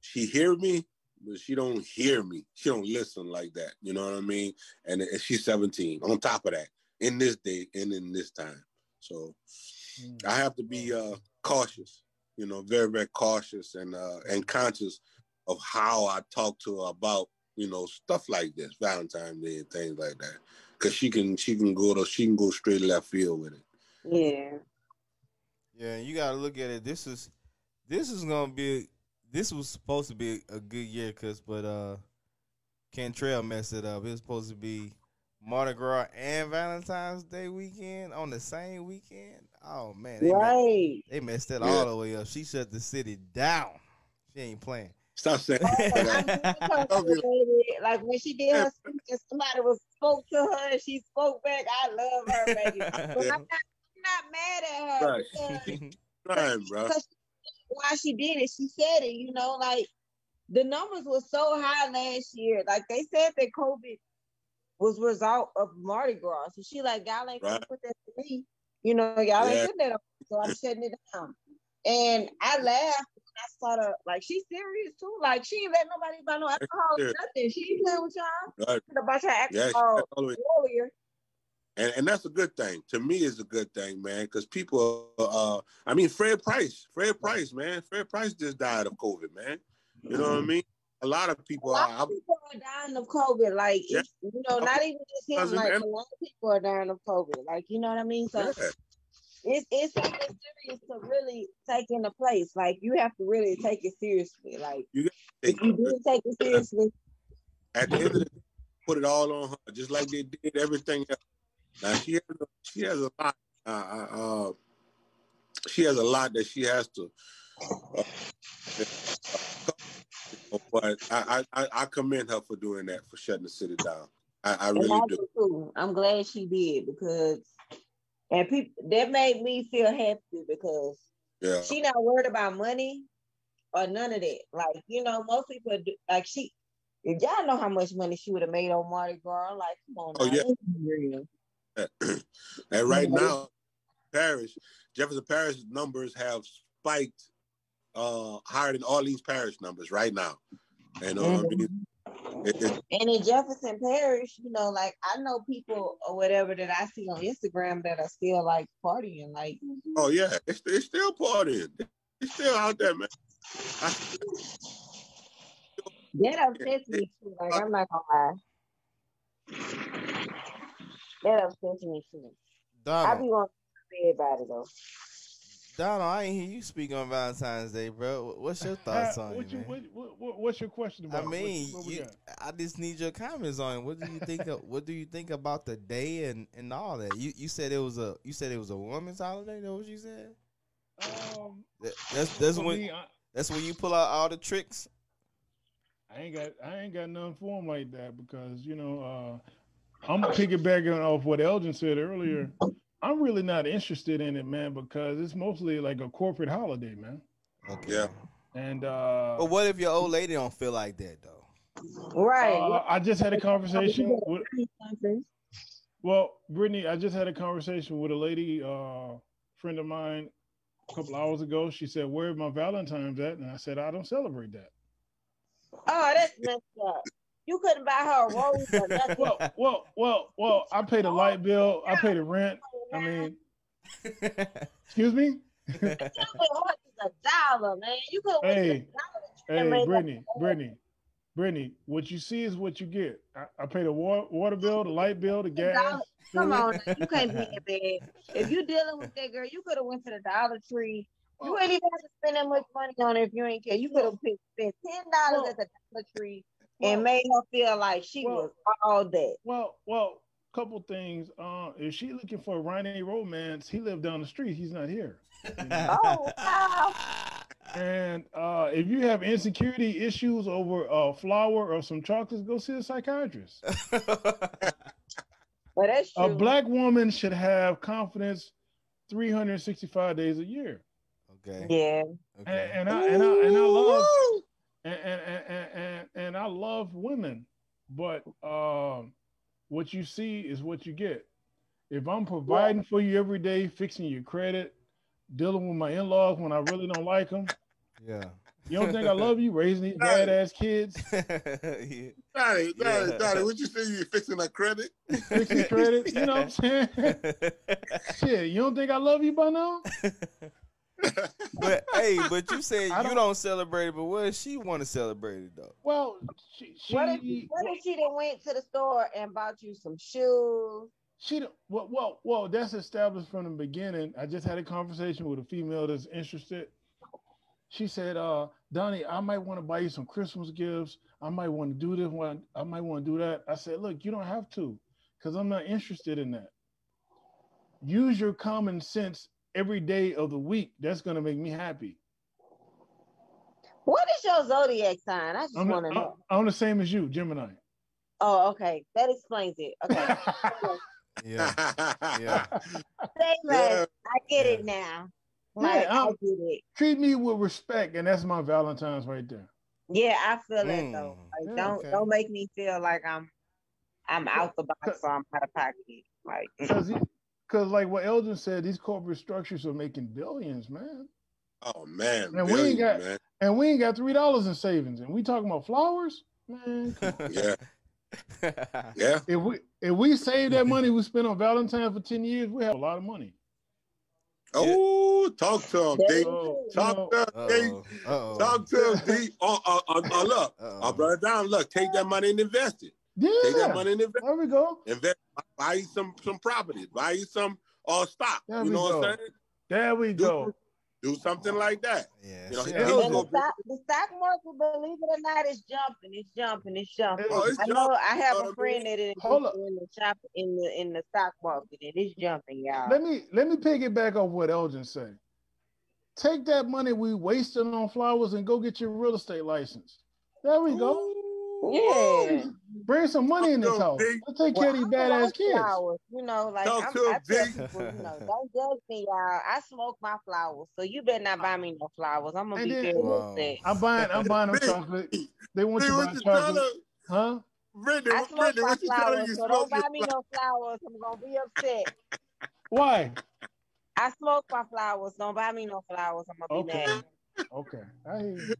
She hear me, but she don't hear me. She don't listen like that. You know what I mean? And, and she's 17. On top of that, in this day and in this time, so mm. I have to be uh, cautious you know, very, very cautious and uh, and conscious of how I talk to her about, you know, stuff like this, Valentine's Day and things like that. Cause she can she can go to she can go straight left field with it. Yeah. Yeah, you gotta look at it. This is this is gonna be this was supposed to be a good year, cause but uh Cantrell messed it up. It was supposed to be Mardi Gras and Valentine's Day weekend on the same weekend. Oh man, they right? Messed, they messed that yeah. all the way up. She shut the city down. She ain't playing. Stop saying like when she did her speech and somebody was spoke to her and she spoke back. I love her, baby. But I'm, not, I'm not mad at her. Right. Because, right, bro. Because why she did it, she said it. You know, like the numbers were so high last year. Like they said that COVID was result of Mardi Gras. So she like, y'all ain't right. gonna put that to me. You know, y'all yeah. ain't putting that on, so I'm shutting it down. And I laughed I saw her like she's serious too. Like she ain't let nobody buy no alcohol or nothing. She ain't playing with y'all. Right. About your alcohol yeah, earlier. And, and that's a good thing. To me, is a good thing, man. Because people, uh, I mean, Fred Price, Fred Price, man, Fred Price just died of COVID, man. You know mm-hmm. what I mean? a lot of people a lot are. Of people are dying of COVID. Like yeah. you know, not even just him. Like a lot of people are dying of COVID. Like you know what I mean. So yeah. It's it's something serious to really take in into place. Like you have to really take it seriously. Like you if you do take it seriously. At the end of the day, put it all on her, just like they did everything else. Now she has a, she has a lot. Uh, uh, uh she has a lot that she has to. Uh, but I, I, I commend her for doing that, for shutting the city down. I, I really I do. Too. I'm glad she did because, and people that made me feel happy because yeah. she not worried about money or none of that. Like you know, most people do, like she. If y'all know how much money she would have made on Mardi Gras, like come on, oh now, yeah. and right now, Parish, Jefferson Parish numbers have spiked uh, higher than all these parish numbers right now. And, uh, mm-hmm. It, it, and in Jefferson Parish, you know, like I know people or whatever that I see on Instagram that are still like partying. Like, oh yeah, it's, it's still partying. It's still out there, man. I, that upsets me too. Like I'm not gonna lie. That upsets me too. I be wanting to say about it though. Donald, I ain't hear you speak on Valentine's Day, bro. What's your thoughts on what it? What, what, what's your question about? I mean, you, I just need your comments on it. What do you think? of, what do you think about the day and, and all that? You you said it was a you said it was a woman's holiday. That what you said? Um, that, that's that's when me, I, that's when you pull out all the tricks. I ain't got I ain't got nothing for him like that because you know uh, I'm piggybacking off what Elgin said earlier. I'm really not interested in it, man, because it's mostly like a corporate holiday, man. Okay. Yeah. And uh But what if your old lady don't feel like that though? Right. Uh, I just had a conversation with Well, Brittany, I just had a conversation with a lady, uh friend of mine a couple hours ago. She said, Where's my Valentine's at? And I said, I don't celebrate that. Oh, that's messed up. You couldn't buy her a rose or nothing. Well, well, well, well, I paid a light bill, I paid a rent, I mean, excuse me. a dollar, man. You could. Hey, hey, Brittany, Brittany, Brittany. What you see is what you get. I, I paid the water, water bill, the light bill, the gas. Come on, you can't be that bad. If you're dealing with that girl, you could have went to the Dollar Tree. You oh. ain't even have to spend that much money on it if you ain't care. You could have spent ten dollars at the Dollar Tree and made her feel like she well, was all that. Well, well, couple things. Uh, if she looking for a Ronnie romance, he lived down the street. He's not here. You know? oh wow. And uh, if you have insecurity issues over a flower or some chocolates, go see a psychiatrist. Well, that's true. A black woman should have confidence 365 days a year. Okay. Yeah. Okay. And, and I and I and I love and and, and, and, and I love women, but um, what you see is what you get. If I'm providing for you every day, fixing your credit, dealing with my in-laws when I really don't like them, yeah. you don't think I love you, raising these badass kids, yeah. Daddy, Daddy, Yeah. Daddy, what you say you fixing that credit? fixing credit, you know what I'm saying? Shit, you don't think I love you by now? but hey, but you said you don't- don't celebrate it, but what if she want to celebrate it though? Well, she she What if, what if she done went to the store and bought you some shoes? She don't- well, well, well, that's established from the beginning. I just had a conversation with a female that's interested. She said, uh, Donnie, I might want to buy you some Christmas gifts. I might want to do this one. I might want to do that. I said, look, you don't have to, because I'm not interested in that. Use your common sense every day of the week. That's gonna make me happy. What is your zodiac sign? I just I'm, want to know. I'm the same as you, Gemini. Oh, okay. That explains it. Okay. Yeah. Yeah. Say less. Yeah. I get Yeah. it now. Like, I I'm- get it. Treat me with respect, and that's my Valentine's right there. Yeah, I feel that Mm. though. Like, Yeah, don't okay. don't make me feel like I'm I'm out the box or I'm out of pocket. Like, Because because like what Elgin said, these corporate structures are making billions, man. Oh man, And we ain't got- man. And we ain't got three dollars in savings, and we talking about flowers, man. Yeah, yeah. if we if we save that money we spent on Valentine's for ten years, we have a lot of money. Oh, talk to him, D. you Talk to him, D. Uh-oh. Uh-oh. Talk to him, D. Oh, oh, oh, oh, look, Uh-oh. oh, brother down. Look, take that money and invest it. Take that yeah, money and invest. there we go. Invest. Buy you some some properties. Buy you some uh stock. There you we know what. I'm saying? There we Do- go. Do something like that. Yeah. You know, Yeah, he hold And gonna the stock, the stock market, believe it or not, is jumping. It's jumping. It's jumping. Oh, it's I know. jumping. I have a friend that is Hold in the shop in the in the stock market, and it's jumping, y'all. Let me let me pick it back off what Elgin said. Take that money we wasted on flowers and go get your real estate license. There we go. Yeah. Bring some money in this Talk to house. him, Let's take Well, care of these I badass like kids. flowers, you know, like Talk I'm, to him, I tell people, you know, don't judge me, y'all. I smoke my flowers, so you better not buy me no flowers. I'm gonna And be then- very Wow. upset. I'm buying I'm buying them chocolate. They want you to buy chocolate. Huh? Brittany, I smoke Brittany, my what flowers, you so don't buy me no flowers. I'm gonna be upset. Why? I smoke my flowers. Don't buy me no flowers. I'm gonna be Okay. mad. Okay. I hear you.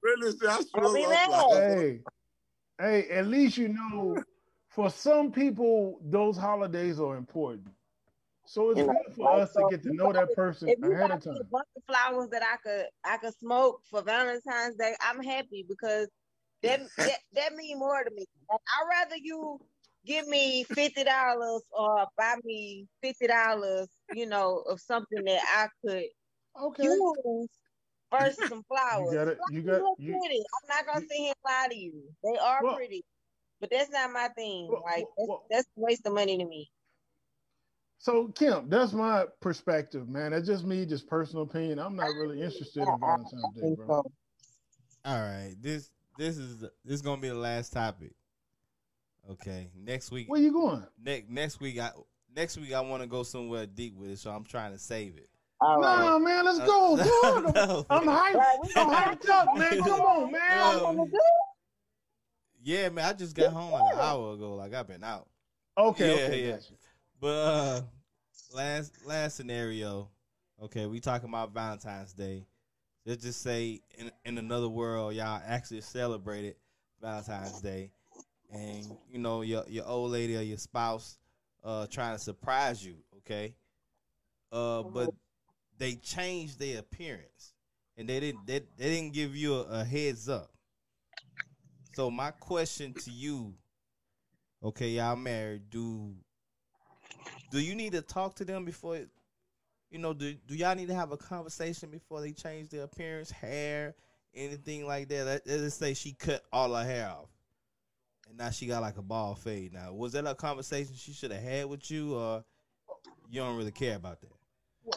Brittany said, I I'll smoke be my mad. flowers. Hey, hey, at least you know for some people those holidays are important. So it's You know, good for like, us to get to know that got- person If you ahead got of me a bunch of flowers that I could I could smoke for Valentine's Day, I'm happy because that that, that mean more to me. Like, I'd rather you give me fifty dollars or buy me fifty dollars, you know, of something that I could Okay. use versus some flowers. You got it. You got look you. pretty. I'm not gonna sit here and lie to you. They are Well- pretty, but that's not my thing. Well, like that's, well- that's a waste of money to me. So Kim, that's my perspective, man. That's just me, just personal opinion. I'm not really interested in Valentine's Day, bro. All right. This this is this is gonna be the last topic. Okay. Next week. Where you going? Next next week I next week I want to go somewhere deep with it, so I'm trying to save it. All right. Nah, man, let's Uh, go. Go. no. I'm hyped. Right, I'm hyped up, man. Come on, man. No. Yeah, man. I just got home like an hour ago. Like I've been out. Okay, Yeah, okay, yeah. gotcha. But uh last last scenario, okay, we talking about Valentine's Day. Let's just say in in another world, y'all actually celebrated Valentine's Day, and you know your your old lady or your spouse uh trying to surprise you, okay? Uh, but they changed their appearance, and they didn't they, they didn't give you a, a heads up. So my question to you, okay, y'all married, do do you need to talk to them before you know do, do y'all need to have a conversation before they change their appearance hair anything like that? Let, let's say she cut all her hair off and now she got like a ball fade now. Was that a conversation she should have had with you or you don't really care about that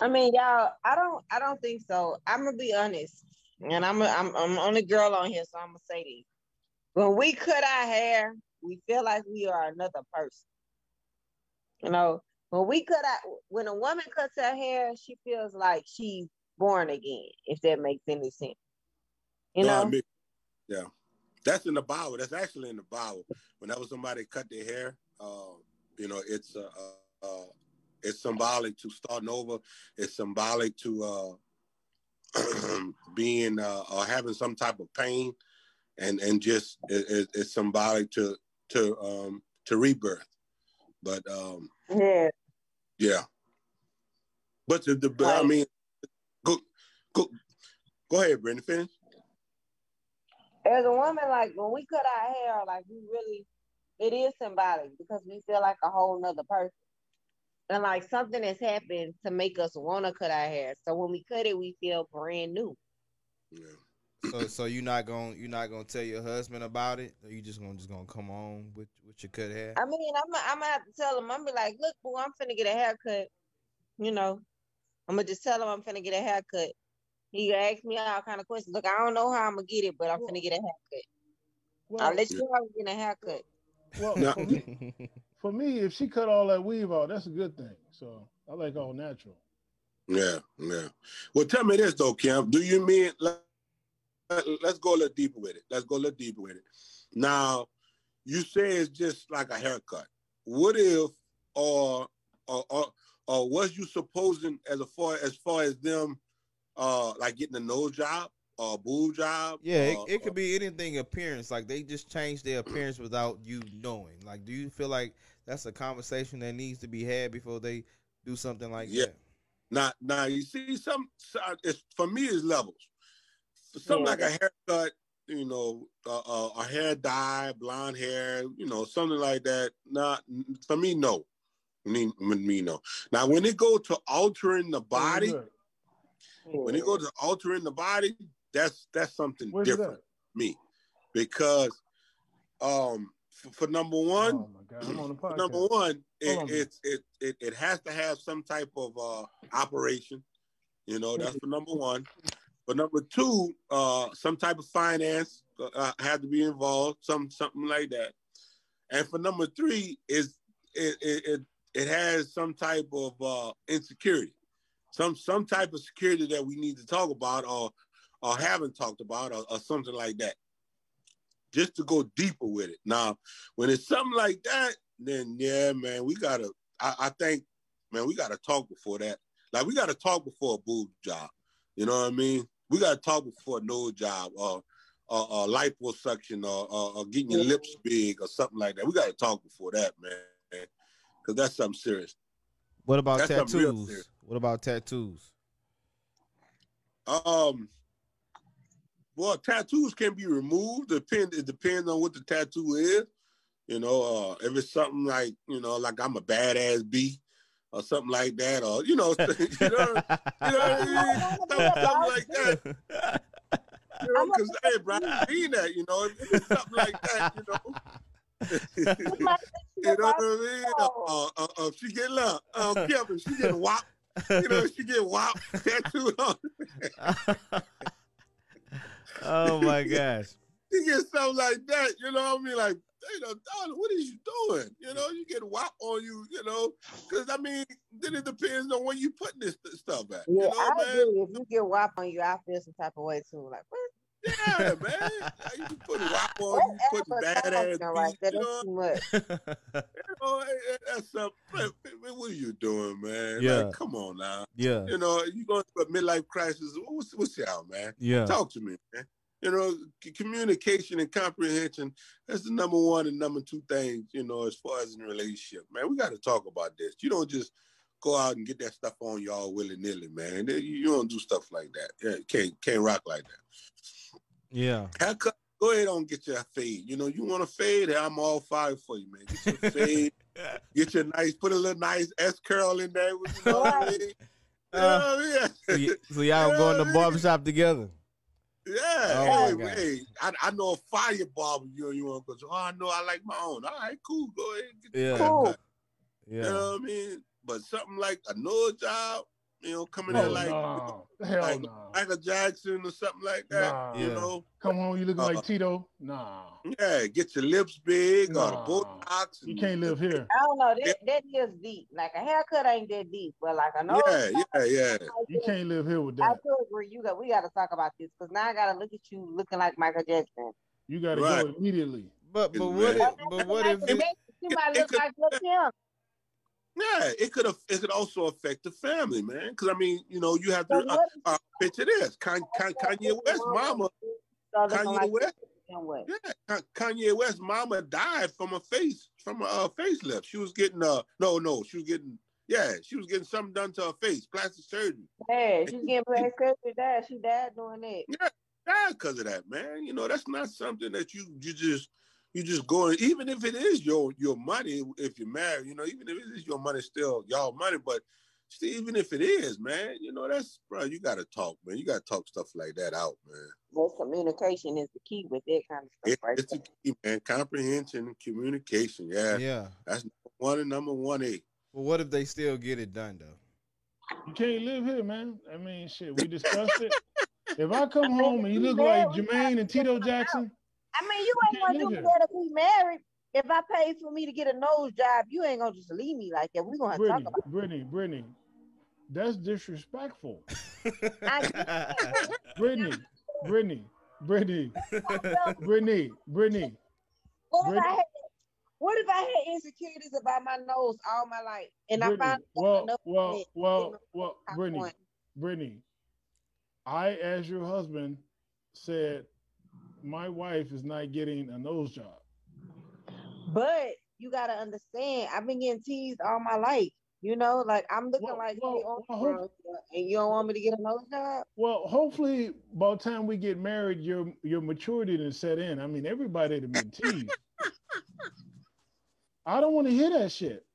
I mean, y'all, I don't, I don't think so. I'm gonna be honest, and I'm, a, I'm, I'm only girl on here, so I'm gonna say this: when we cut our hair, we feel like we are another person. You know, When we cut out, when a woman cuts her hair, she feels like she's born again. If that makes any sense, you No, I know. mean, yeah, that's in the Bible. That's actually in the Bible. Whenever somebody cut their hair, uh, you know, it's a. uh, uh, it's symbolic to starting over. It's symbolic to uh, being uh, or having some type of pain, and and just it, it, it's symbolic to to um, to rebirth. But um, yeah. yeah, but the, the but I mean, go go go ahead, Brenda. Finish. as a woman, like when we cut our hair, like we really, it is symbolic because we feel like a whole nother person. And like something has happened to make us want to cut our hair. So when we cut it, we feel brand new. Yeah. So so you're not gonna you're not gonna tell your husband about it, or you just gonna just gonna come on with with your cut hair? I mean, I'm I'm gonna have to tell him. I'm be like, look, boo, I'm finna get a haircut. You know, I'm gonna just tell him I'm finna get a haircut. He gonna ask me all kind of questions. Look, I don't know how I'm gonna get it, but I'm finna get a haircut. Well, I'll let you know I'm getting a haircut. Well No. for, me, for me, if she cut all that weave out, that's a good thing. So I like all natural. Yeah, yeah. Well, tell me this though, Kim. Do you mean let, us go a little deeper with it? Let's go a little deeper with it. Now, you say it's just like a haircut. What if, or or or, or was you supposing as far as far as them, uh, like getting a nose job or a boob job? Yeah, it, it could be anything appearance. Like they just change their appearance without you knowing. Like, do you feel like that's a conversation that needs to be had before they do something like Yeah. that? Now, now you see, some it's for me it's levels. Something Yeah. like a haircut, you know, uh, uh, a hair dye, blonde hair, you know, something like that. Not for me, no. Me, me, no. Now, when it go to altering the body, Where's when it go to altering the body, that's that's something Where's different at? for me, because um, for, for number one, Oh my god, I'm on the for number one, Hold on, it, it, it it it has to have some type of uh, operation. You know, that's for number one. For number two, uh, some type of finance uh, had to be involved, some something like that. And for number three, is it it, it it has some type of uh, insecurity, some some type of security that we need to talk about or or haven't talked about or, or something like that. Just to go deeper with it. Now, when it's something like that, then yeah, man, we gotta. I, I think, man, we gotta talk before that. Like we gotta talk before a boob job. You know what I mean? We gotta talk before a nose job or or, or liposuction or, or, or getting your lips big or something like that. We gotta talk before that, man, because that's something serious. What about That's tattoos? What about tattoos? Um, well, tattoos can be removed. Depend. It depends on what the tattoo is. You know, uh, if it's something like you know, like I'm a badass B, or something like that, or you know, you know, you know what I mean? Something, something like that. You know, because hey, bro, I've seen that. You know, if it's something like that, you know. you know what I mean? Uh, uh, uh, she get love. Uh, Kevin, she get WAP. You know, she get WAP tattooed on. Oh my gosh. you get something like that, you know what I mean? Like, you know, darling, what is you doing? You know, you get WAP on you, you know, because I mean, then it depends on where you putting this stuff at. Yeah, you know, I man? agree. If you get WAP on you, I feel some type of way too. Like, what? Yeah, man. You can put WAP on you, put badass Whatever, right? beat, you is know, too much. you know, eh, eh, that's something. man, man, What are you doing, man? Yeah. Like, come on now. yeah, You know, you going through a midlife crisis. What's, what's y'all, man? yeah. Talk to me, man. You know, c- communication and comprehension, that's the number one and number two things, you know, as far as in a relationship. Man, we got to talk about this. You don't just go out and get that stuff on y'all willy-nilly, man. You you don't do stuff like that. Yeah, can't can't rock like that. Yeah. Haircut, go ahead on get your fade. You know, you want a fade, I'm all fired for you, man. Get your fade, get your nice, put a little nice S curl in there. You know what I mean? You know Uh, what I mean? so, y- so y'all Yeah, go in the barbershop together. Yeah, Oh, my hey, God. hey, I, I know a fire barber. You you want to go? Oh, I know I like my own. All right, cool. Go ahead. Get Yeah. your haircut. Cool. You Yeah. know what I mean? But something like a nose job, You know, coming Oh, in like no. Hell like no. Michael Jackson or something like that. Nah. You Yeah. know, Come home, you looking Uh, like Tito? Nah. yeah, get your lips big or the Nah. Botox. You can't live here. I don't know. That that is deep. Like a haircut ain't that deep, but like a nose. Yeah, yeah, yeah. You can't live here with that. I that. do agree. You got. We got to talk about this because now I got to look at you looking like Michael Jackson. You gotta Right. go immediately. But but Man. what if, But but what if Michael it, Jackson, you it- might look could- like Lil Kim. Yeah, it could have. It could also affect the family, man. Because I mean, you know, you have to uh, uh, picture this: Kan- Kan- Kanye West, mama, Kanye West, yeah, Kan- Kanye West, mama died from a face, from a uh, facelift. She was getting uh, no, no, she was getting, yeah, she was getting something done to her face, plastic surgery. Yeah, she's getting plastic surgery. Died. She died doing that. died because of that, man. You know, that's not something that you you just you just go and even if it is your your money, if you're married, you know, even if it is your money, still y'all money, but still, even if it is, man, you know, that's bro, you gotta talk, man. You gotta talk stuff like that out, man. Well, communication is the key with that kind of stuff, It, right? it's the key, man. Comprehension and communication. Yeah, yeah. that's number one and number one A. Well, what if they still get it done though? You can't live here, man. I mean, shit, we discussed it. If I come home and you look like Jermaine and Tito Jackson, I mean, you You ain't gonna do live that if we married. If I pay for me to get a nose job, you ain't gonna just leave me like that. We gonna have to talk about. Brittany, Brittany, that's disrespectful. I Brittany, Brittany, Brittany, Brittany, Brittany. What if I had? What if I had insecurities about my nose all my life, and I Brittany. found Well, enough well, well, well, Brittany, Brittany. I, as your husband, said my wife is not getting a nose job. But you gotta understand, I've been getting teased all my life. You know, like I'm looking Well, like well, well, girl, and you don't want me to get a nose job. Well, hopefully, by the time we get married, your your maturity done set in. I mean, everybody done been teased. I don't want to hear that shit.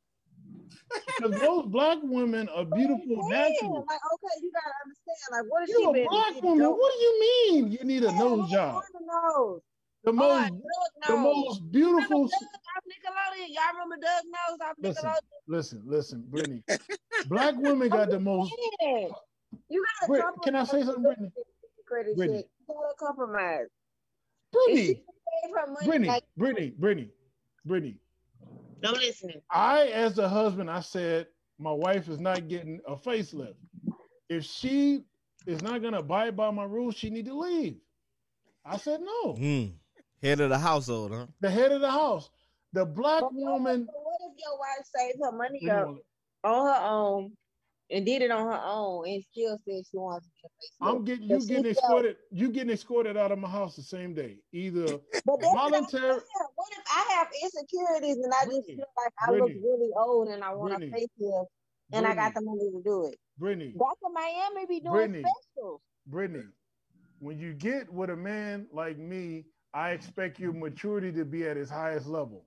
Because those black women are beautiful Yeah, naturally. Like, okay, you gotta understand. Like, what is she You're a been? black been woman. doing? What do you mean you need a Yeah, nose job? kind nose? The Oh, most, Doug the most beautiful. Doug off Nickelodeon? Y'all remember Doug Nose off Listen, Nickelodeon? listen, listen, Brittany. Black women got the most. You gotta Brit- can I say something, Brittany? Credit Brittany. check. You gotta compromise. If Brittany, she gave her money, Brittany, like, Brittany, Brittany, Brittany. I'm listening. I, as a husband, I said my wife is not getting a facelift. If she is not gonna abide by my rules, she need to leave. I said no. Hmm. Head of the household, huh? The head of the house, the black woman. what if your wife saved her money up on her own and did it on her own and still said she wants to get a facelift? I'm getting you getting felt- escorted. You getting escorted out of my house the same day. Either But voluntary- What if I have insecurities and I just feel like I look really old and I want a Brittany, facelift and I got the money to do it? Brittany, That's what Miami be doing Brittany. specials. Brittany. When you get with a man like me, I expect your maturity to be at its highest level.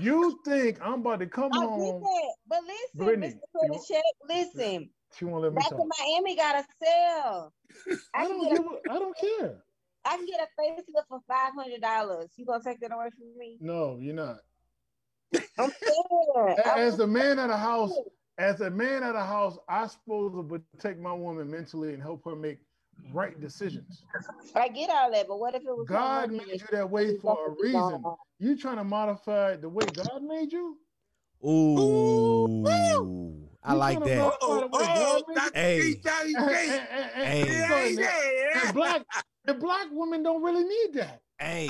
You think I'm about to come oh, get home? But listen, Brittany, Mr. Check, listen. She won't let me Back talk. in Miami got a sell. I I don't give. a, I don't care. I can get a facelift for five hundred dollars. You gonna take that away from me? No, you're not. I'm scared. As the man of the house, as a man of the house, I supposed to protect my woman mentally and help her make right decisions. I get all that, but what if it was God made you that way for a reason. You trying to modify the way God made you? Ooh. I You like that. go- Oh, oh, Dr. Hey. Hey. Yeah, and- black and black women don't really need that. Hey,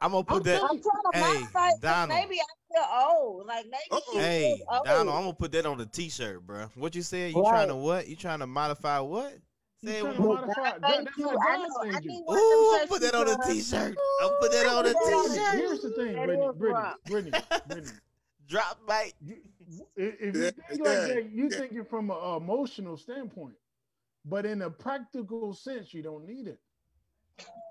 I'm gonna put I'm that. I'm trying to Hey, modify Donald. maybe I feel old. Like maybe Uh-oh. Hey, old. Donald, I'm gonna put that on the T-shirt, bro. What you said? You Right. trying to what? You trying to modify what? You Say it trying one more- Well, modify. God, God, thank that's you. how I God know. I made you. need of them put that on for a her. T-shirt. I'll put that on a Put that on a T-shirt. Here's the thing, That Brittany, is Brittany. Brittany, Brittany. Drop mic. You, if if you think like that, you yeah. thinking from an emotional standpoint, but in a practical sense, you don't need it.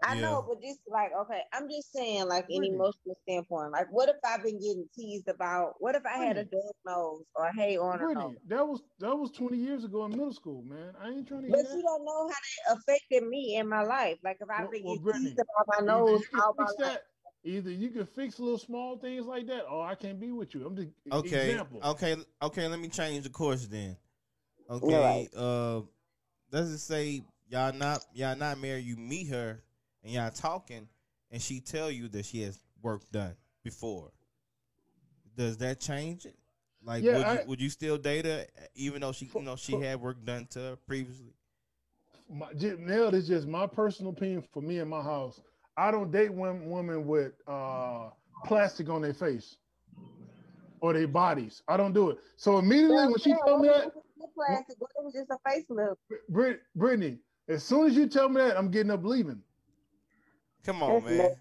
I Yeah. know, but just like okay, I'm just saying, like an Brittany. emotional standpoint. Like, what if I've been getting teased about? What if I had a Brittany. dog nose or hey on a Brittany, nose? that was that was 20 years ago in middle school, man. I ain't trying to But hear you that. don't know how that affected me in my life. Like if I've Well- been well, getting Brittany, teased about my Either nose you can all my fix life. that, either you can fix little small things like that, or I can't be with you. I'm just Okay. example. Okay. Okay. Let me change the course then. Okay. Uh, let's just say y'all not y'all not married. You meet her and y'all talking, and she tell you that she has work done before. Does that change it? Like, Yeah, would, I- you, would you still date her even though she you know she had work done to her previously? my, j- Nell, this is just my personal opinion for me in my house. I don't date women, women with uh, plastic on their face or their bodies. I don't do it. So immediately when she told me that, plastic, what it was just a facelift? Brit- Brittany, as soon as you tell me that, I'm getting up leaving. Come on, man.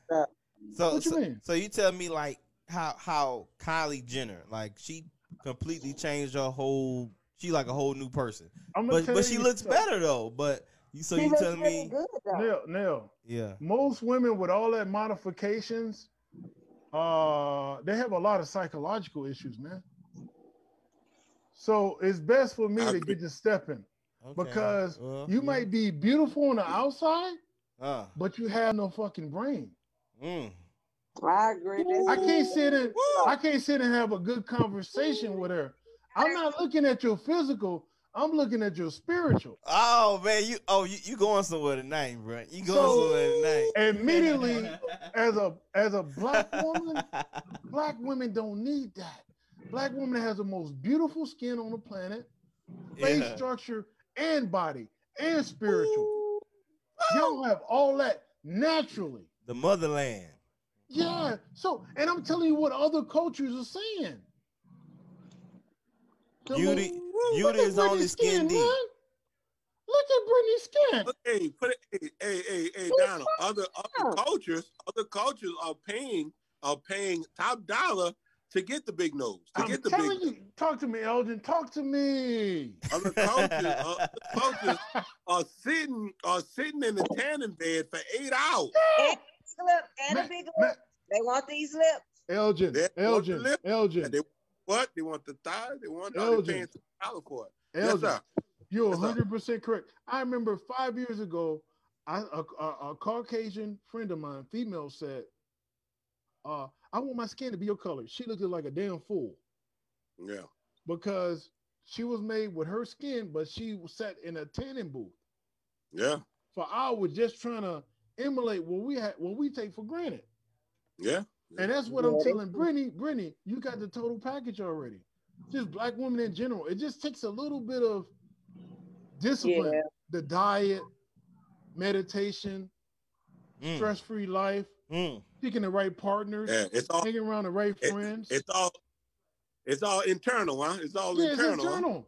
So, What you so, mean? so you tell me like how how Kylie Jenner like she completely changed her whole. She like a whole new person, I'm but but she looks something. better though. But you so She you looks telling me, good though. Nell, Nell, yeah, most women with all that modifications, uh, they have a lot of psychological issues, man. So it's best for me I to agree. get to stepping okay. because Well, you yeah. might be beautiful on the outside, Uh, but you have no fucking brain. mm. I agree. That's I can't sit and Woo! I can't sit and have a good conversation with her. I'm not looking at your physical. I'm looking at your spiritual. Oh man, you oh you, you going somewhere tonight, bro? You going So- somewhere tonight? Immediately, as a as a black woman, black women don't need that. Black woman has the most beautiful skin on the planet, face Yeah. structure, and body, and spiritual. Y'all have all that naturally. The motherland. Yeah. So, and I'm telling you what other cultures are saying. The Beauty, most- beauty is only Britney's skin deep. man. Look at Britney's skin. Hey, put it. Hey, hey, hey, hey, Donald. Other other cultures, other cultures are paying are paying top dollar to get the big nose, to I'm get the telling big. you, talk to me, Elgin. Talk to me. Other cultures, uh, other cultures are sitting are sitting in the tanning bed for eight hours. And lip and Ma- a big lip. They want these lips. Elgin, They want the Elgin, lip. Elgin, They what? They want the thigh. They want. Elgin. they paying top dollar for it. Yes, sir. You're 100% correct. I remember five years ago, I, a, a, a Caucasian friend of mine, female, said, uh, I want my skin to be your color. She looked like a damn fool Yeah. because she was made with her skin, but she was sat in a tanning booth Yeah. for hours just trying to emulate what we had, what we take for granted. Yeah. And that's what Yeah, I'm telling Brittany. Brittany, you got the total package already. Just black women in general. It just takes a little bit of discipline. Yeah. The diet, meditation, Mm, stress-free life, mm. picking the right partners, Yeah. It's all. hanging around the right It- friends. It's all. It's all internal, huh? It's all yeah, it's internal.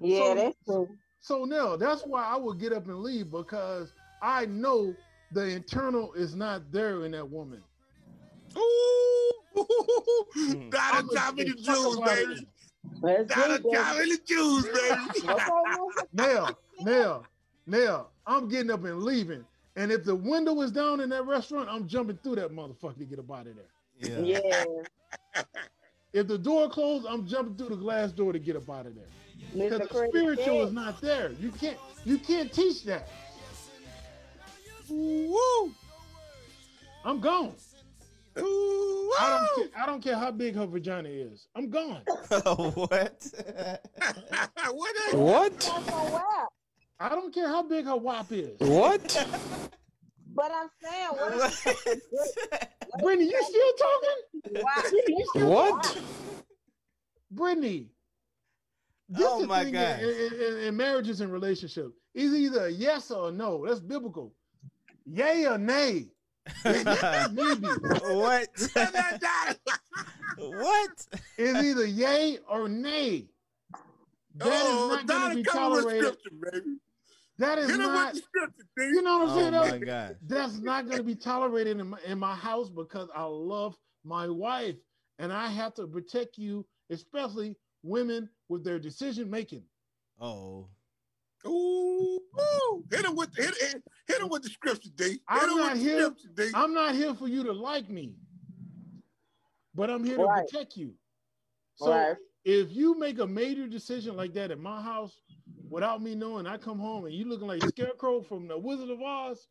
huh? Yeah, So- that's true. So now that's why I would get up and leave because I know the internal is not there in that woman. Ooh. Mm. Gotta I'm drop a- in the talk juice, about baby. it. Let's Gotta do drop in the juice, baby. Now, now, now, I'm getting up and leaving. And if the window is down in that restaurant, I'm jumping through that motherfucker to get up out of there. Yeah. Yeah. If the door closed, I'm jumping through the glass door to get up out of there. Because Mr. the spiritual said- is not there. You can't you can't teach that. Woo. I'm gone. Ooh, I don't care, I don't care how big her vagina is. I'm gone. what? what? Is, What? That's so wild. I don't care how big her wop is. What? But I'm saying, what Brittany, you still talking? Wow. Brittany, you still What? talking? Brittany. This Oh is the my thing. In, in, in- in marriages and relationships, it's either a yes or a no. That's biblical. Yay or nay. Maybe. what? what? It's either yay or nay. That is oh, not going Donna, to be come with tolerated. Scripture, baby. That is not. with the. You know what I'm saying? Oh my That- gosh. That's not going to be tolerated in my, in my house because I love my wife and I have to protect you, especially women with their decision making. Oh. Ooh, ooh. Hit him with hit, hit, hit him with the scripture, D. Hit I'm him not with the here- scripture, D. I'm not here for you to like me, but I'm here to Right. protect you. So Right. if you make a major decision like that at my house without me knowing, I come home and you looking like Scarecrow from the Wizard of Oz,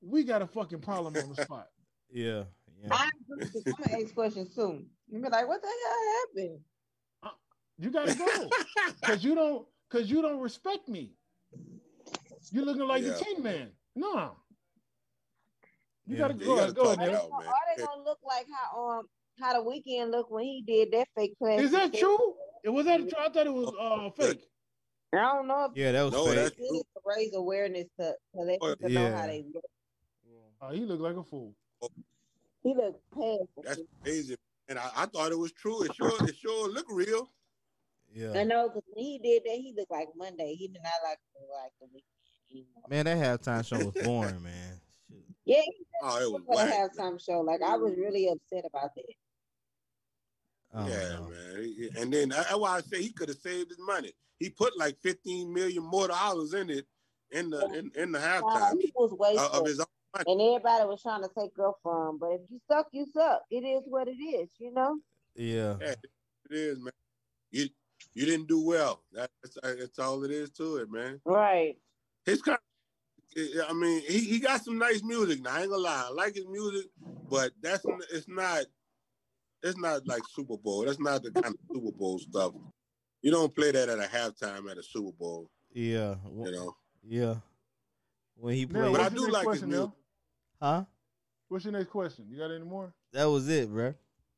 we got a fucking problem on the spot. Yeah. Yeah. I agree with you. I'm gonna ask questions soon. You be like, what the hell happened? You got to go because you don't because you don't respect me. You're looking like Yeah. the Tin Man. No. You Yeah. gotta Yeah, go you gotta go talk ahead, it man. Are they gonna look like how um how the Weeknd looked when he did that fake plastic? Is that true? It was that true? I thought it was uh fake. I don't know if Yeah, that was No, fake. that's they to raise awareness to, to let Oh, people know yeah. how they look. Uh, he looked like a fool. He looked past. That's crazy. And I, I thought it was true. It sure it sure look real. Yeah. I know because when he did that, he looked like Monday. He did not like like the Weeknd. Man, that halftime show was boring, man. Shit. Yeah, he Oh, it was was a halftime show. Like I was really upset about that. I don't Yeah, know. man. And then that's why I say he could have saved his money. He put like 15 million more dollars in it in the in, in the Wow, halftime he uh, wasteful. of his own money. and everybody was trying to take up from him. But if you suck, you suck. It is what it is, you know. Yeah. Yeah, it is, man. You you didn't do well. That's that's all it is to it, man. Right. His kind I mean, he, he got some nice music. Now I ain't gonna lie, I like his music, but that's it's not it's not like Super Bowl. That's not the kind of Super Bowl stuff. You don't play that at a halftime at a Super Bowl, Yeah. you know. Yeah. When he Now, played, But I do your next like his music. Huh? What's your next question? You got any more? That was it, bro.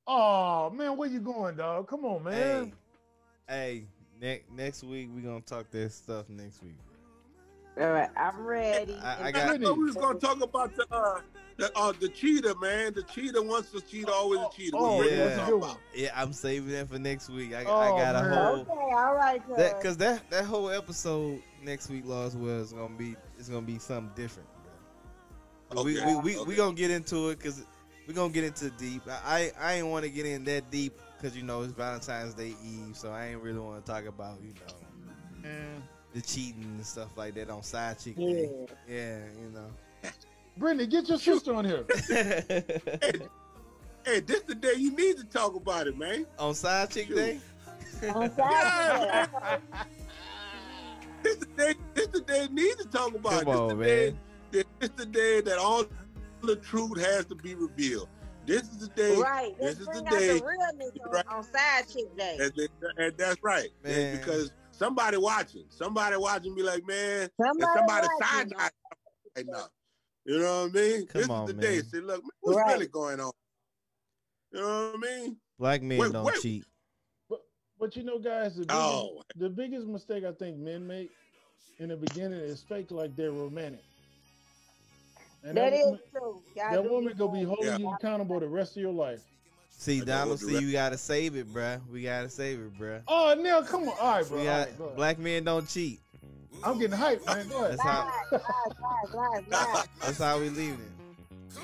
Oh man, where you going, dog? Come on, man. Hey, hey. Ne- next week we gonna talk that stuff next week. All right. I'm ready. I- I I, got- thought we was gonna talk about the uh, the uh, the cheetah, man. The cheetah once a cheetah, always a cheetah. Oh, yeah. you that's a talking good about? Yeah, I'm saving that for next week. I, Oh, I got a man. whole okay. All right. Cuz. that because that that whole episode next week, Lost was gonna be it's gonna be something different. We, Okay, we we we okay. gonna get into it because we gonna get into deep. I I, I ain't want to get in that deep because you know it's Valentine's Day Eve, so I ain't really want to talk about you know Man. the cheating and stuff like that on side chick. Yeah. Day. Yeah, you know. Brittany, get your sister on here. Hey, this the day you need to talk about it, man. on side chick Shoot. day. On Saturday. This the day. This the day you need to talk about it. Come This on, the man. day. This is the day that all the truth has to be revealed. This is the day. Right. This Let's is the day. the realness on, Right. on side chick day. And, and that's right, Man. Because somebody watching, somebody watching, be like, man, Somebody, somebody side eye right now. You know what I mean? Come this on, is the day. man. Say, look, man, what's Right. really going on? You know what I mean? Black men Wait, don't wait. cheat. But you know, guys, the biggest, Oh. the biggest mistake I think men make in the beginning is fake like they're romantic. And That is woman, true. Y'all that do woman gonna be holding Yeah. you accountable the rest of your life. See, I know Donald, see, rest- you gotta save it, bruh. We gotta save it, bruh. Oh, Neil, come on. All right, bro. We got right, go ahead. black men don't cheat. I'm getting hyped, man. Go ahead. That's how lies, lies. that's how we leaving it.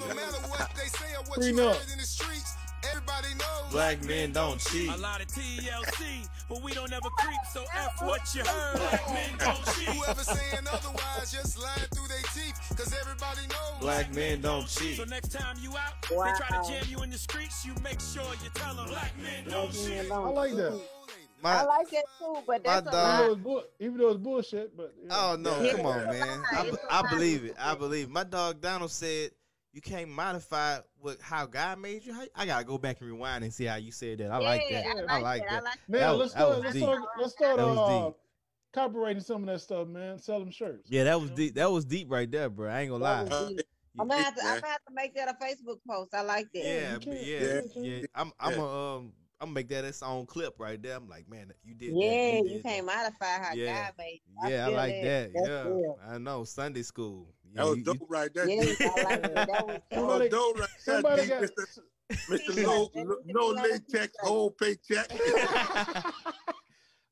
No matter what they say or what Three you nil. heard in the streets, everybody knows. Black men don't cheat. A lot of TLC, but we don't ever creep, so F what you heard. Black men don't cheat. Whoever saying otherwise just lying through their teeth, cause everybody knows. Black men don't cheat. So next time you out, Wow. they try to jam you in the streets, you make sure you tell them black men don't Leave me cheat. alone. I like that. I like that too, but that's a dog- Even lie. though, it's bull- even though it's bullshit, but you know. oh no, Yeah. come on, man. I, It's a I lie. believe it. I believe it. My dog Donald said you can't modify what how God made you. I gotta go back and rewind and see how you said that. I like that. I I like that. that. Man, That was- let's that start. Let's deep. start. Let's start. That was uh, deep. copyrighting some of that stuff, man. Sell them shirts. Yeah, that was deep. That was deep right there, bro. I ain't gonna lie. That was deep. I'm gonna have to. I'm gonna have to make that a Facebook post. I like that. Yeah, you but can't- yeah, yeah. yeah. I'm I'm Yeah. a um I'm gonna make that its own clip right there. I'm like, man, you did. Yeah, that. you did can't that. modify how Yeah. God made. you. Yeah, I, feel like that. That's yeah, real. I know Sunday school. That was you- dope right there. Yes, D. I like it. That was dope. Somebody- dope right there, Somebody got. Mr. Mr. Yeah, No, that no, needs to no be on the latex, whole paycheck.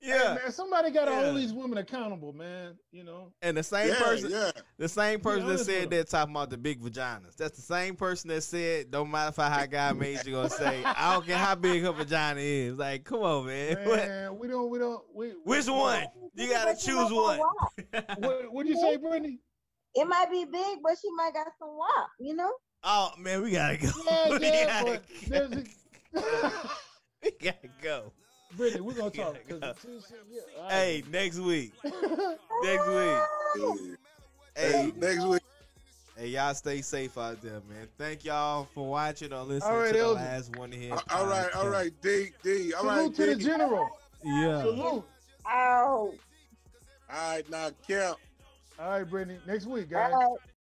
Hey, yeah. man, somebody got to Yeah. hold these women accountable, man. You know. And the same yeah, person, yeah. the same person that said him. that talking about the big vaginas. That's the same person that said, "Don't modify how God made you." Gonna say, "I don't care how big her vagina is." Like, come on, man. Man, we don't. We don't. We. Which one? You gotta choose one. What What'd you say, Brittany? It might be big, but she might got some wop. You know. oh man, we gotta go. Yeah, we, yeah, gotta but a. go. we gotta go. Brittany, we're gonna Yeah, talk. 'cause go. the two- yeah. Hey, next week. Next week. Hey, Next week. hey, y'all stay safe out there, man. Thank y'all for watching or listening All right, to the Elgin. last one here. All right, all right, D, D. All Salute right, to the general. Yeah. Salute. Out. All right, now, Kemp. All right, Brittany. Next week, guys. All right.